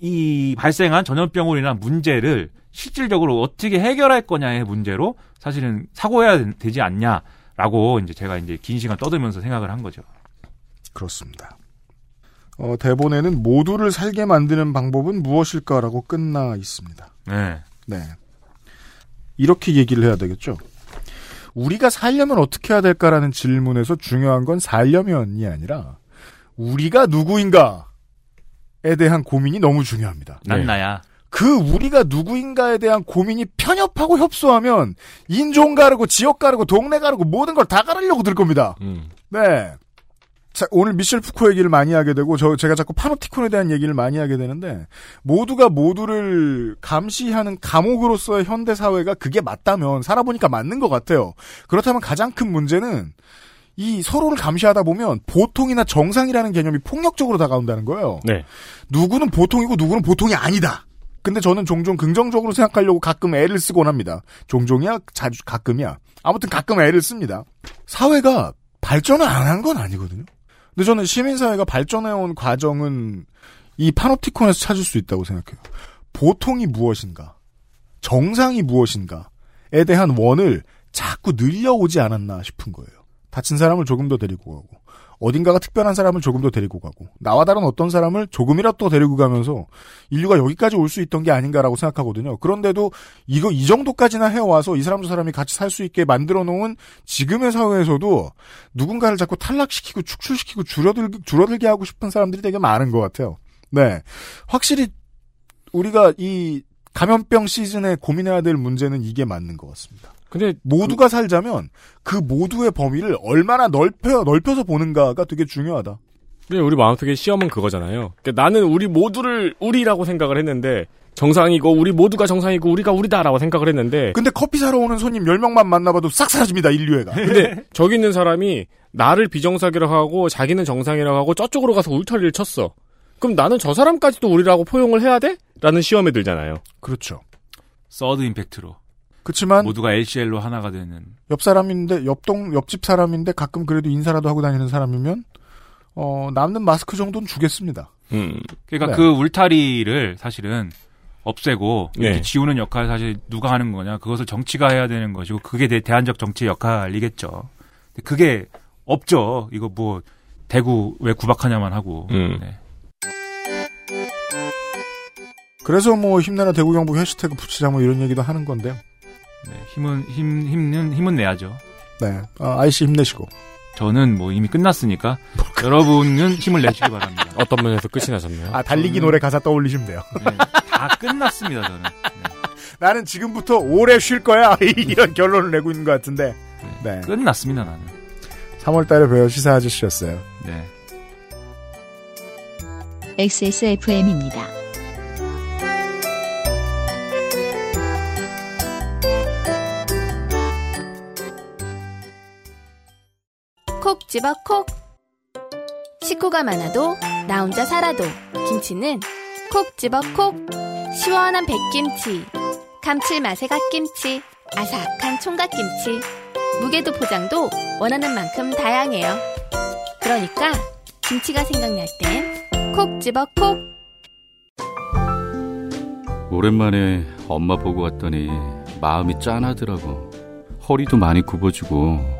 이 발생한 전염병으로 인한 문제를 실질적으로 어떻게 해결할 거냐의 문제로 사실은 사고해야 되지 않냐라고 이제 제가 이제 긴 시간 떠들면서 생각을 한 거죠. 그렇습니다. 어, 대본에는 모두를 살게 만드는 방법은 무엇일까라고 끝나 있습니다. 네. 네. 이렇게 얘기를 해야 되겠죠. 우리가 살려면 어떻게 해야 될까라는 질문에서 중요한 건 살려면이 아니라 우리가 누구인가 에 대한 고민이 너무 중요합니다. 난 네. 나야. 그 우리가 누구인가에 대한 고민이 편협하고 협소하면 인종 가르고 지역 가르고 동네 가르고 모든 걸 다 가르려고 들 겁니다. 음. 네. 자, 오늘 미셸 푸코 얘기를 많이 하게 되고, 저, 제가 자꾸 파노티콘에 대한 얘기를 많이 하게 되는데, 모두가 모두를 감시하는 감옥으로서의 현대 사회가 그게 맞다면, 살아보니까 맞는 것 같아요. 그렇다면 가장 큰 문제는, 이 서로를 감시하다 보면, 보통이나 정상이라는 개념이 폭력적으로 다가온다는 거예요. 네. 누구는 보통이고, 누구는 보통이 아니다. 근데 저는 종종 긍정적으로 생각하려고 가끔 애를 쓰곤 합니다. 종종이야, 자주, 가끔이야. 아무튼 가끔 애를 씁니다. 사회가 발전을 안 한 건 아니거든요. 근데 저는 시민사회가 발전해온 과정은 이 파노티콘에서 찾을 수 있다고 생각해요. 보통이 무엇인가, 정상이 무엇인가에 대한 원을 자꾸 늘려오지 않았나 싶은 거예요. 다친 사람을 조금 더 데리고 가고, 어딘가가 특별한 사람을 조금 더 데리고 가고, 나와 다른 어떤 사람을 조금이라도 더 데리고 가면서 인류가 여기까지 올 수 있던 게 아닌가라고 생각하거든요. 그런데도 이거 이 정도까지나 해와서 이 사람 저 사람이 같이 살 수 있게 만들어 놓은 지금의 사회에서도 누군가를 자꾸 탈락시키고 축출시키고 줄어들, 줄어들게 하고 싶은 사람들이 되게 많은 것 같아요. 네. 확실히 우리가 이 감염병 시즌에 고민해야 될 문제는 이게 맞는 것 같습니다. 근데 모두가 살자면 그 모두의 범위를 얼마나 넓혀, 넓혀서 보는가가 되게 중요하다. 근데 우리 마음속에 시험은 그거잖아요. 그러니까 나는 우리 모두를 우리라고 생각을 했는데 정상이고 우리 모두가 정상이고 우리가 우리다라고 생각을 했는데 근데 커피 사러 오는 손님 10명만 만나봐도 싹 사라집니다, 인류애가. 근데 저기 있는 사람이 나를 비정상이라고 하고 자기는 정상이라고 하고 저쪽으로 가서 울타리를 쳤어. 그럼 나는 저 사람까지도 우리라고 포용을 해야 돼? 라는 시험에 들잖아요. 그렇죠. 서드 임팩트로 그렇지만 모두가 LCL로 하나가 되는 옆 사람인데 옆동 옆집 사람인데 가끔 그래도 인사라도 하고 다니는 사람이면 어 남는 마스크 정도는 주겠습니다. 음. 그러니까 네. 그 울타리를 사실은 없애고 이렇게 네. 지우는 역할 사실 누가 하는 거냐 그것을 정치가 해야 되는 것이고 그게 대, 대안적 정치의 역할이겠죠. 근데 그게 없죠. 이거 뭐 대구 왜 구박하냐만 하고. 음. 네. 그래서 뭐 힘내라 대구 경북 해시태그 붙이자 뭐 이런 얘기도 하는 건데요. 네, 힘은 힘 힘은 힘은 내야죠. 네, 아, 아이씨 힘내시고. 저는 뭐 이미 끝났으니까 여러분은 힘을 내시기 바랍니다. 어떤 면에서 끝이 나셨나요? 아 달리기 저는- 노래 가사 떠올리시면 돼요. 네, 다 끝났습니다 저는. 네. 나는 지금부터 오래 쉴 거야 이런 결론을 내고 있는 것 같은데. 네. 끝났습니다 나는. 3월달에 배워 시사 아저씨였어요. 네. XSFM입니다. 집어 콕. 식구가 많아도 나 혼자 살아도 김치는 콕 집어 콕. 시원한 백김치, 감칠맛의 갓김치, 아삭한 총각김치. 무게도 포장도 원하는 만큼 다양해요. 그러니까 김치가 생각날 땐 콕 집어 콕. 오랜만에 엄마 보고 왔더니 마음이 짠하더라고. 허리도 많이 굽어지고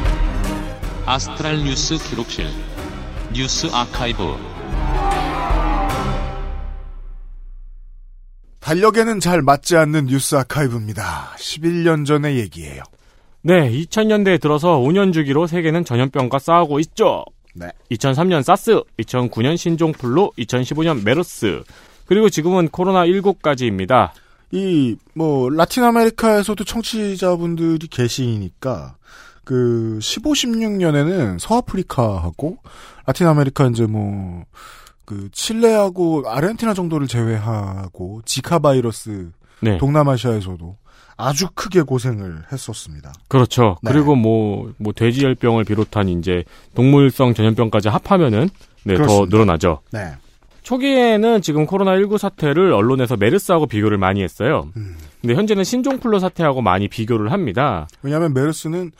아스트랄 뉴스 기록실 뉴스 아카이브 달력에는 잘 맞지 않는 뉴스 아카이브입니다. 11년 전의 얘기예요. 네, 2000년대에 들어서 5년 주기로 세계는 전염병과 싸우고 있죠. 네. 2003년 사스, 2009년 신종플루, 2015년 메르스, 그리고 지금은 코로나19까지입니다. 이, 뭐, 라틴 아메리카에서도 청취자분들이 계시니까, 그, 15, 16년에는 서아프리카하고, 라틴 아메리카 이제 뭐, 그, 칠레하고 아르헨티나 정도를 제외하고, 지카 바이러스, 네. 동남아시아에서도 아주 크게 고생을 했었습니다. 그렇죠. 네. 그리고 뭐, 뭐, 돼지열병을 비롯한 이제 동물성 전염병까지 합하면은, 네, 더 그렇습니다. 늘어나죠. 네. 초기에는 지금 코로나19 사태를 언론에서 메르스하고 비교를 많이 했어요. 음. 근데 현재는 신종플루 사태하고 많이 비교를 합니다. 왜냐하면 메르스는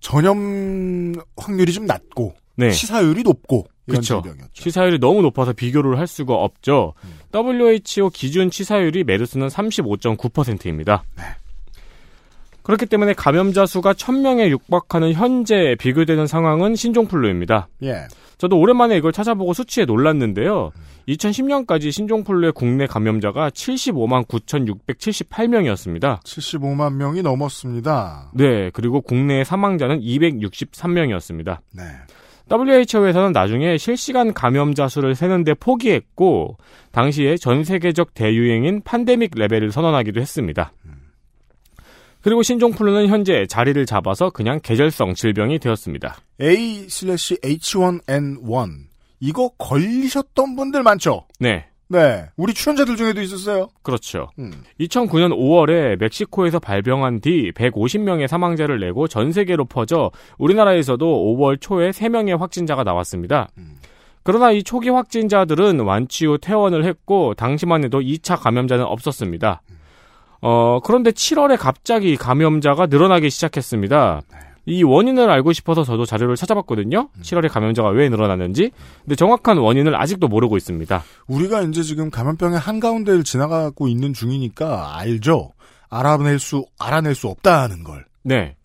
전염 확률이 좀 낮고, 네. 치사율이 높고. 질병이었죠. 치사율이 너무 높아서 비교를 할 수가 없죠. WHO 기준 치사율이 메르스는 35.9%입니다. 네. 그렇기 때문에 감염자 수가 1000명에 육박하는 현재 비교되는 상황은 신종플루입니다. 예. 저도 오랜만에 이걸 찾아보고 수치에 놀랐는데요. 2010년까지 신종플루의 국내 감염자가 75만 9,678명이었습니다. 75만 명이 넘었습니다. 네, 그리고 국내 사망자는 263명이었습니다. 네. WHO에서는 나중에 실시간 감염자 수를 세는데 포기했고, 당시에 전 세계적 대유행인 팬데믹 레벨을 선언하기도 했습니다. 그리고 신종플루는 현재 자리를 잡아서 그냥 계절성 질병이 되었습니다. A/H1N1 이거 걸리셨던 분들 많죠? 네, 네. 우리 출연자들 중에도 있었어요. 그렇죠. 음. 2009년 5월에 멕시코에서 발병한 뒤 150명의 사망자를 내고 전 세계로 퍼져 우리나라에서도 5월 초에 3명의 확진자가 나왔습니다. 그러나 이 초기 확진자들은 완치 후 퇴원을 했고 당시만 해도 2차 감염자는 없었습니다. 어, 그런데 7월에 갑자기 감염자가 늘어나기 시작했습니다. 이 원인을 알고 싶어서 저도 자료를 찾아봤거든요. 7월에 감염자가 왜 늘어났는지. 근데 정확한 원인을 아직도 모르고 있습니다. 우리가 이제 지금 감염병의 한가운데를 지나가고 있는 중이니까 알죠. 알아낼 수 알아낼 수 없다는 걸. 네.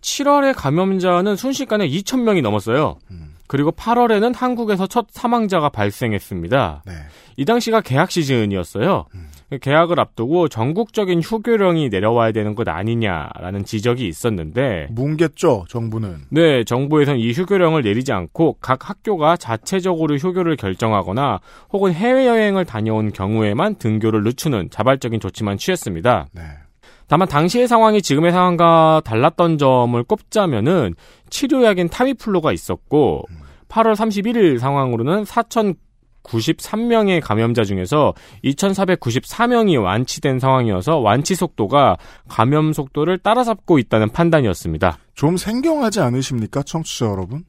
7월에 감염자는 순식간에 2,000명이 넘었어요. 그리고 8월에는 한국에서 첫 사망자가 발생했습니다. 네. 이 당시가 개학 시즌이었어요. 개학을 앞두고 전국적인 휴교령이 내려와야 되는 것 아니냐라는 지적이 있었는데, 뭉겠죠, 정부는. 네, 정부에서는 이 휴교령을 내리지 않고 각 학교가 자체적으로 휴교를 결정하거나 혹은 해외여행을 다녀온 경우에만 등교를 늦추는 자발적인 조치만 취했습니다. 네. 다만 당시의 상황이 지금의 상황과 달랐던 점을 꼽자면은 치료약인 타미플루가 있었고 8월 31일 상황으로는 4,093명의 감염자 중에서 2,494명이 완치된 상황이어서 완치 속도가 감염 속도를 따라잡고 있다는 판단이었습니다. 좀 생경하지 않으십니까, 청취자 여러분?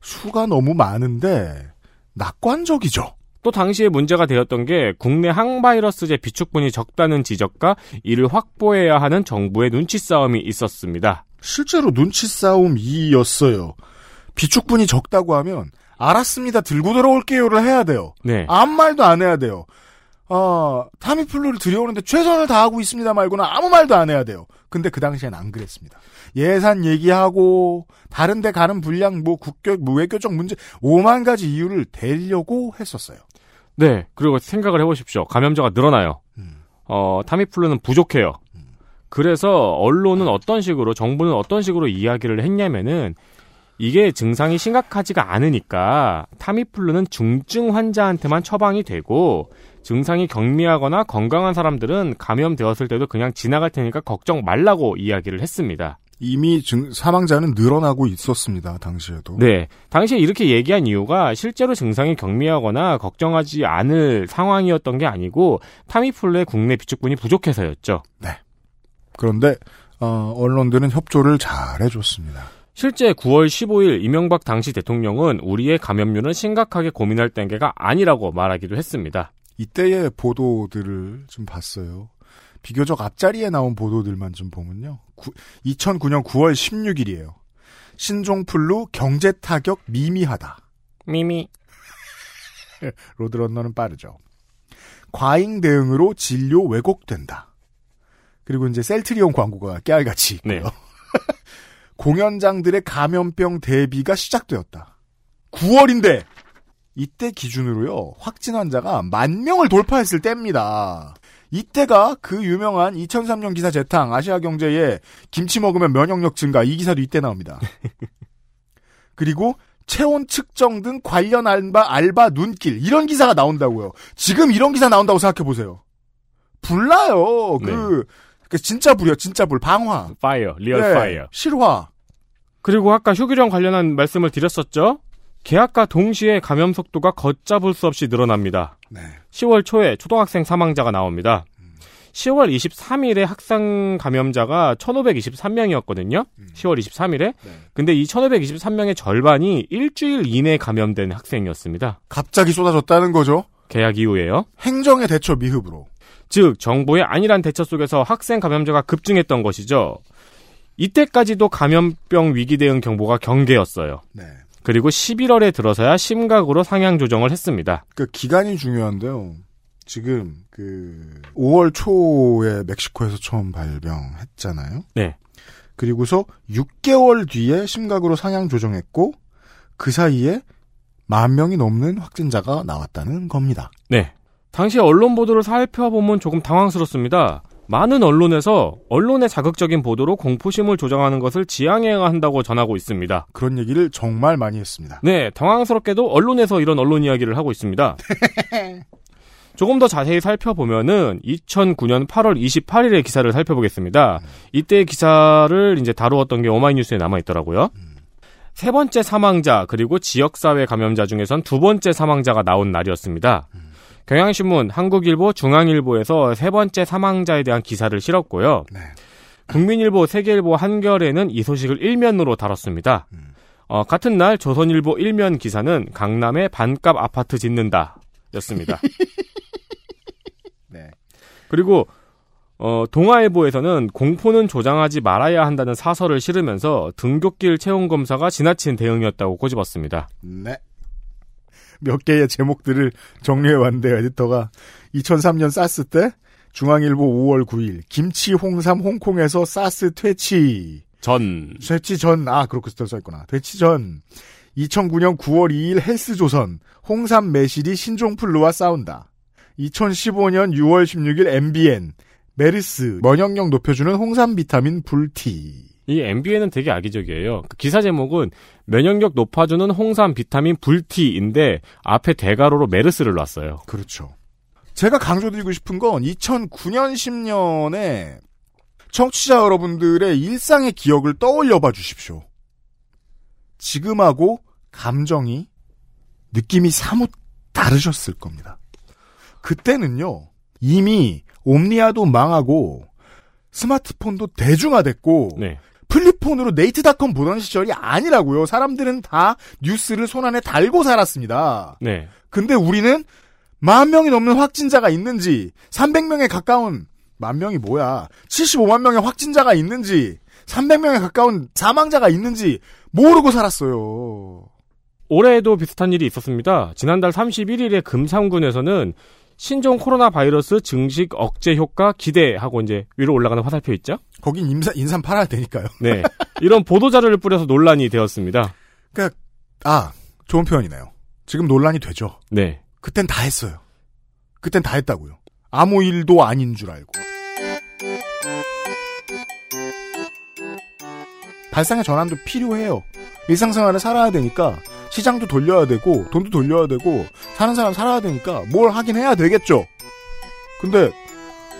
수가 너무 많은데 낙관적이죠. 또 당시에 문제가 되었던 게 국내 항바이러스제 비축분이 적다는 지적과 이를 확보해야 하는 정부의 눈치 싸움이 있었습니다. 실제로 눈치 싸움 2였어요. 비축분이 적다고 하면 알았습니다. 들고 들어올게요를 해야 돼요. 네. 아무 말도 안 해야 돼요. 아, 타미플루를 들여오는데 최선을 다하고 있습니다 말고는 아무 말도 안 해야 돼요. 근데 그 당시엔 안 그랬습니다. 예산 얘기하고 다른 데 가는 분량 뭐 국교 뭐 외교적 문제 5만 가지 이유를 대려고 했었어요. 네. 그리고 생각을 해 보십시오. 감염자가 늘어나요. 어, 타미플루는 부족해요. 그래서 언론은 어떤 식으로, 정부는 어떤 식으로 이야기를 했냐면은 이게 증상이 심각하지가 않으니까 타미플루는 중증 환자한테만 처방이 되고 증상이 경미하거나 건강한 사람들은 감염되었을 때도 그냥 지나갈 테니까 걱정 말라고 이야기를 했습니다. 이미 증, 사망자는 늘어나고 있었습니다. 당시에도. 네. 당시에 이렇게 얘기한 이유가 실제로 증상이 경미하거나 걱정하지 않을 상황이었던 게 아니고 타미플루의 국내 비축분이 부족해서였죠. 그런데 어, 언론들은 협조를 잘 해줬습니다. 실제 9월 15일 이명박 당시 대통령은 우리의 감염률은 심각하게 고민할 단계가 아니라고 말하기도 했습니다. 이때의 보도들을 좀 봤어요. 비교적 앞자리에 나온 보도들만 좀 보면요. 2009년 9월 16일이에요. 신종플루 경제 타격 미미하다. 미미. 로드런너는 빠르죠. 과잉 대응으로 진료 왜곡된다. 그리고 이제 셀트리온 광고가 깨알같이 있고요. 네. 공연장들의 감염병 대비가 시작되었다. 9월인데 이때 기준으로요. 확진 환자가 만 명을 돌파했을 때입니다. 이때가 그 유명한 2003년 기사 재탕 아시아경제에 김치 먹으면 면역력 증가 이 기사도 이때 나옵니다. 그리고 체온 측정 등 관련 알바 알바 눈길 이런 기사가 나온다고요. 지금 이런 기사 나온다고 생각해 보세요. 불나요. 그, 그 진짜 불이요. 진짜 불 방화. fire, real 네, fire. 실화. 그리고 아까 휴교령 관련한 말씀을 드렸었죠. 계약과 동시에 감염 속도가 걷잡을 수 없이 늘어납니다. 네. 10월 초에 초등학생 사망자가 나옵니다. 10월 23일에 학생 감염자가 1523명이었거든요. 10월 23일에. 근데 이 1523명의 절반이 일주일 이내 감염된 학생이었습니다. 갑자기 쏟아졌다는 거죠. 계약 이후에요. 행정의 대처 미흡으로. 즉 정부의 안일한 대처 속에서 학생 감염자가 급증했던 것이죠. 이때까지도 감염병 위기 대응 경보가 경계였어요. 네. 그리고 11월에 들어서야 심각으로 상향 조정을 했습니다. 그 기간이 중요한데요. 지금 그 5월 초에 멕시코에서 처음 발병했잖아요. 네. 그리고서 6개월 뒤에 심각으로 상향 조정했고 그 사이에 만 명이 넘는 확진자가 나왔다는 겁니다. 네. 당시 언론 보도를 살펴보면 조금 당황스럽습니다. 많은 언론에서 언론의 자극적인 보도로 공포심을 조장하는 것을 지양해야 한다고 전하고 있습니다. 그런 얘기를 정말 많이 했습니다. 네, 당황스럽게도 언론에서 이런 언론 이야기를 하고 있습니다. 조금 더 자세히 살펴보면은 2009년 8월 28일의 기사를 살펴보겠습니다. 이때 기사를 이제 다루었던 게 오마이뉴스에 남아 있더라고요. 세 번째 사망자 그리고 지역사회 감염자 중에선 두 번째 사망자가 나온 날이었습니다. 경향신문, 한국일보, 중앙일보에서 세 번째 사망자에 대한 기사를 실었고요. 국민일보, 세계일보, 한겨레는 이 소식을 일면으로 다뤘습니다. 어, 같은 날 조선일보 일면 기사는 강남에 반값 아파트 짓는다 였습니다. 네. 그리고 어, 동아일보에서는 공포는 조장하지 말아야 한다는 사설을 실으면서 등굣길 체온 검사가 지나친 대응이었다고 꼬집었습니다. 네. 몇 개의 제목들을 정리해 왔는데요, 에디터가. 2003년 사스 때 중앙일보 5월 9일 김치 홍삼 홍콩에서 사스 퇴치. 전. 퇴치 전. 아, 그렇게 써 있구나. 퇴치 전. 2009년 9월 2일 헬스조선 홍삼 매실이 신종플루와 싸운다. 2015년 6월 16일 MBN 메르스 면역력 높여주는 홍삼 비타민 불티. 이 MBN은 되게 악의적이에요. 그 기사 제목은 면역력 높아주는 홍삼 비타민 불티인데 앞에 대가로로 메르스를 놨어요. 그렇죠. 제가 강조드리고 싶은 건 2009년 10년에 청취자 여러분들의 일상의 기억을 떠올려 봐 주십시오. 지금하고 감정이 느낌이 사뭇 다르셨을 겁니다. 그때는요, 이미 옴니아도 망하고 스마트폰도 대중화됐고 네. 플립폰으로 네이트닷컴 보던 시절이 아니라고요. 사람들은 다 뉴스를 손안에 달고 살았습니다. 네. 근데 우리는 만 명이 넘는 확진자가 있는지 300명에 가까운 만 명이 뭐야 75만 명의 확진자가 있는지 300명에 가까운 사망자가 있는지 모르고 살았어요. 올해에도 비슷한 일이 있었습니다. 지난달 31일에 금산군에서는 신종 코로나 바이러스 증식 억제 효과 기대하고 이제 위로 올라가는 화살표 있죠? 거긴 인사, 인삼 팔아야 되니까요. 네. 이런 보도자료를 뿌려서 논란이 되었습니다. 그러니까 아 좋은 표현이네요. 지금 논란이 되죠. 네. 그땐 다 했어요. 그땐 다 했다고요. 아무 일도 아닌 줄 알고. 발상의 전환도 필요해요. 일상생활을 살아야 되니까 시장도 돌려야 되고 돈도 돌려야 되고 사는 사람 살아야 되니까 뭘 하긴 해야 되겠죠. 근데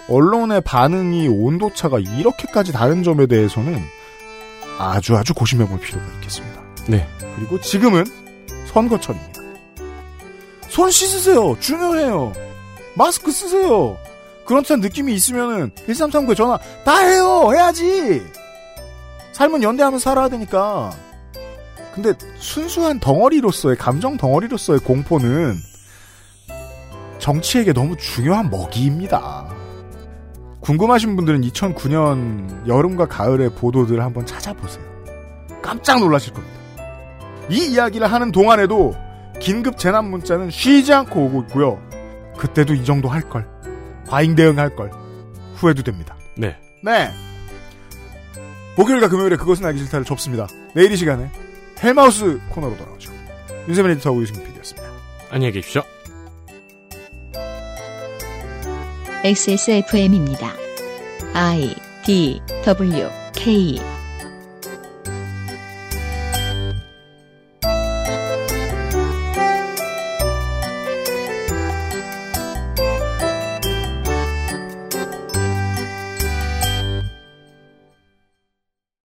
언론의 반응이 온도차가 이렇게까지 다른 점에 대해서는 아주 아주 고심해 볼 필요가 있겠습니다. 네. 그리고 지금은 선거철입니다. 손 씻으세요. 중요해요. 마스크 쓰세요. 그런 듯한 느낌이 있으면은 1339에 전화 다 해요. 해야지. 삶은 연대하면서 살아야 되니까. 근데 순수한 덩어리로서의 감정 덩어리로서의 공포는 정치에게 너무 중요한 먹이입니다. 궁금하신 분들은 2009년 여름과 가을의 보도들 한번 찾아보세요. 깜짝 놀라실 겁니다. 이 이야기를 하는 동안에도 긴급 재난 문자는 쉬지 않고 오고 있고요. 그때도 이 정도 할 걸. 과잉 대응할 걸. 후회도 됩니다. 네. 네. 목요일과 금요일에 그것은 알기 싫다를 접습니다. 내일 이 시간에 헬마우스 코너로 돌아오죠. 윤세민 에디터하고 유승민 PD였습니다. 안녕히 계십시오. XSFM입니다. I D W K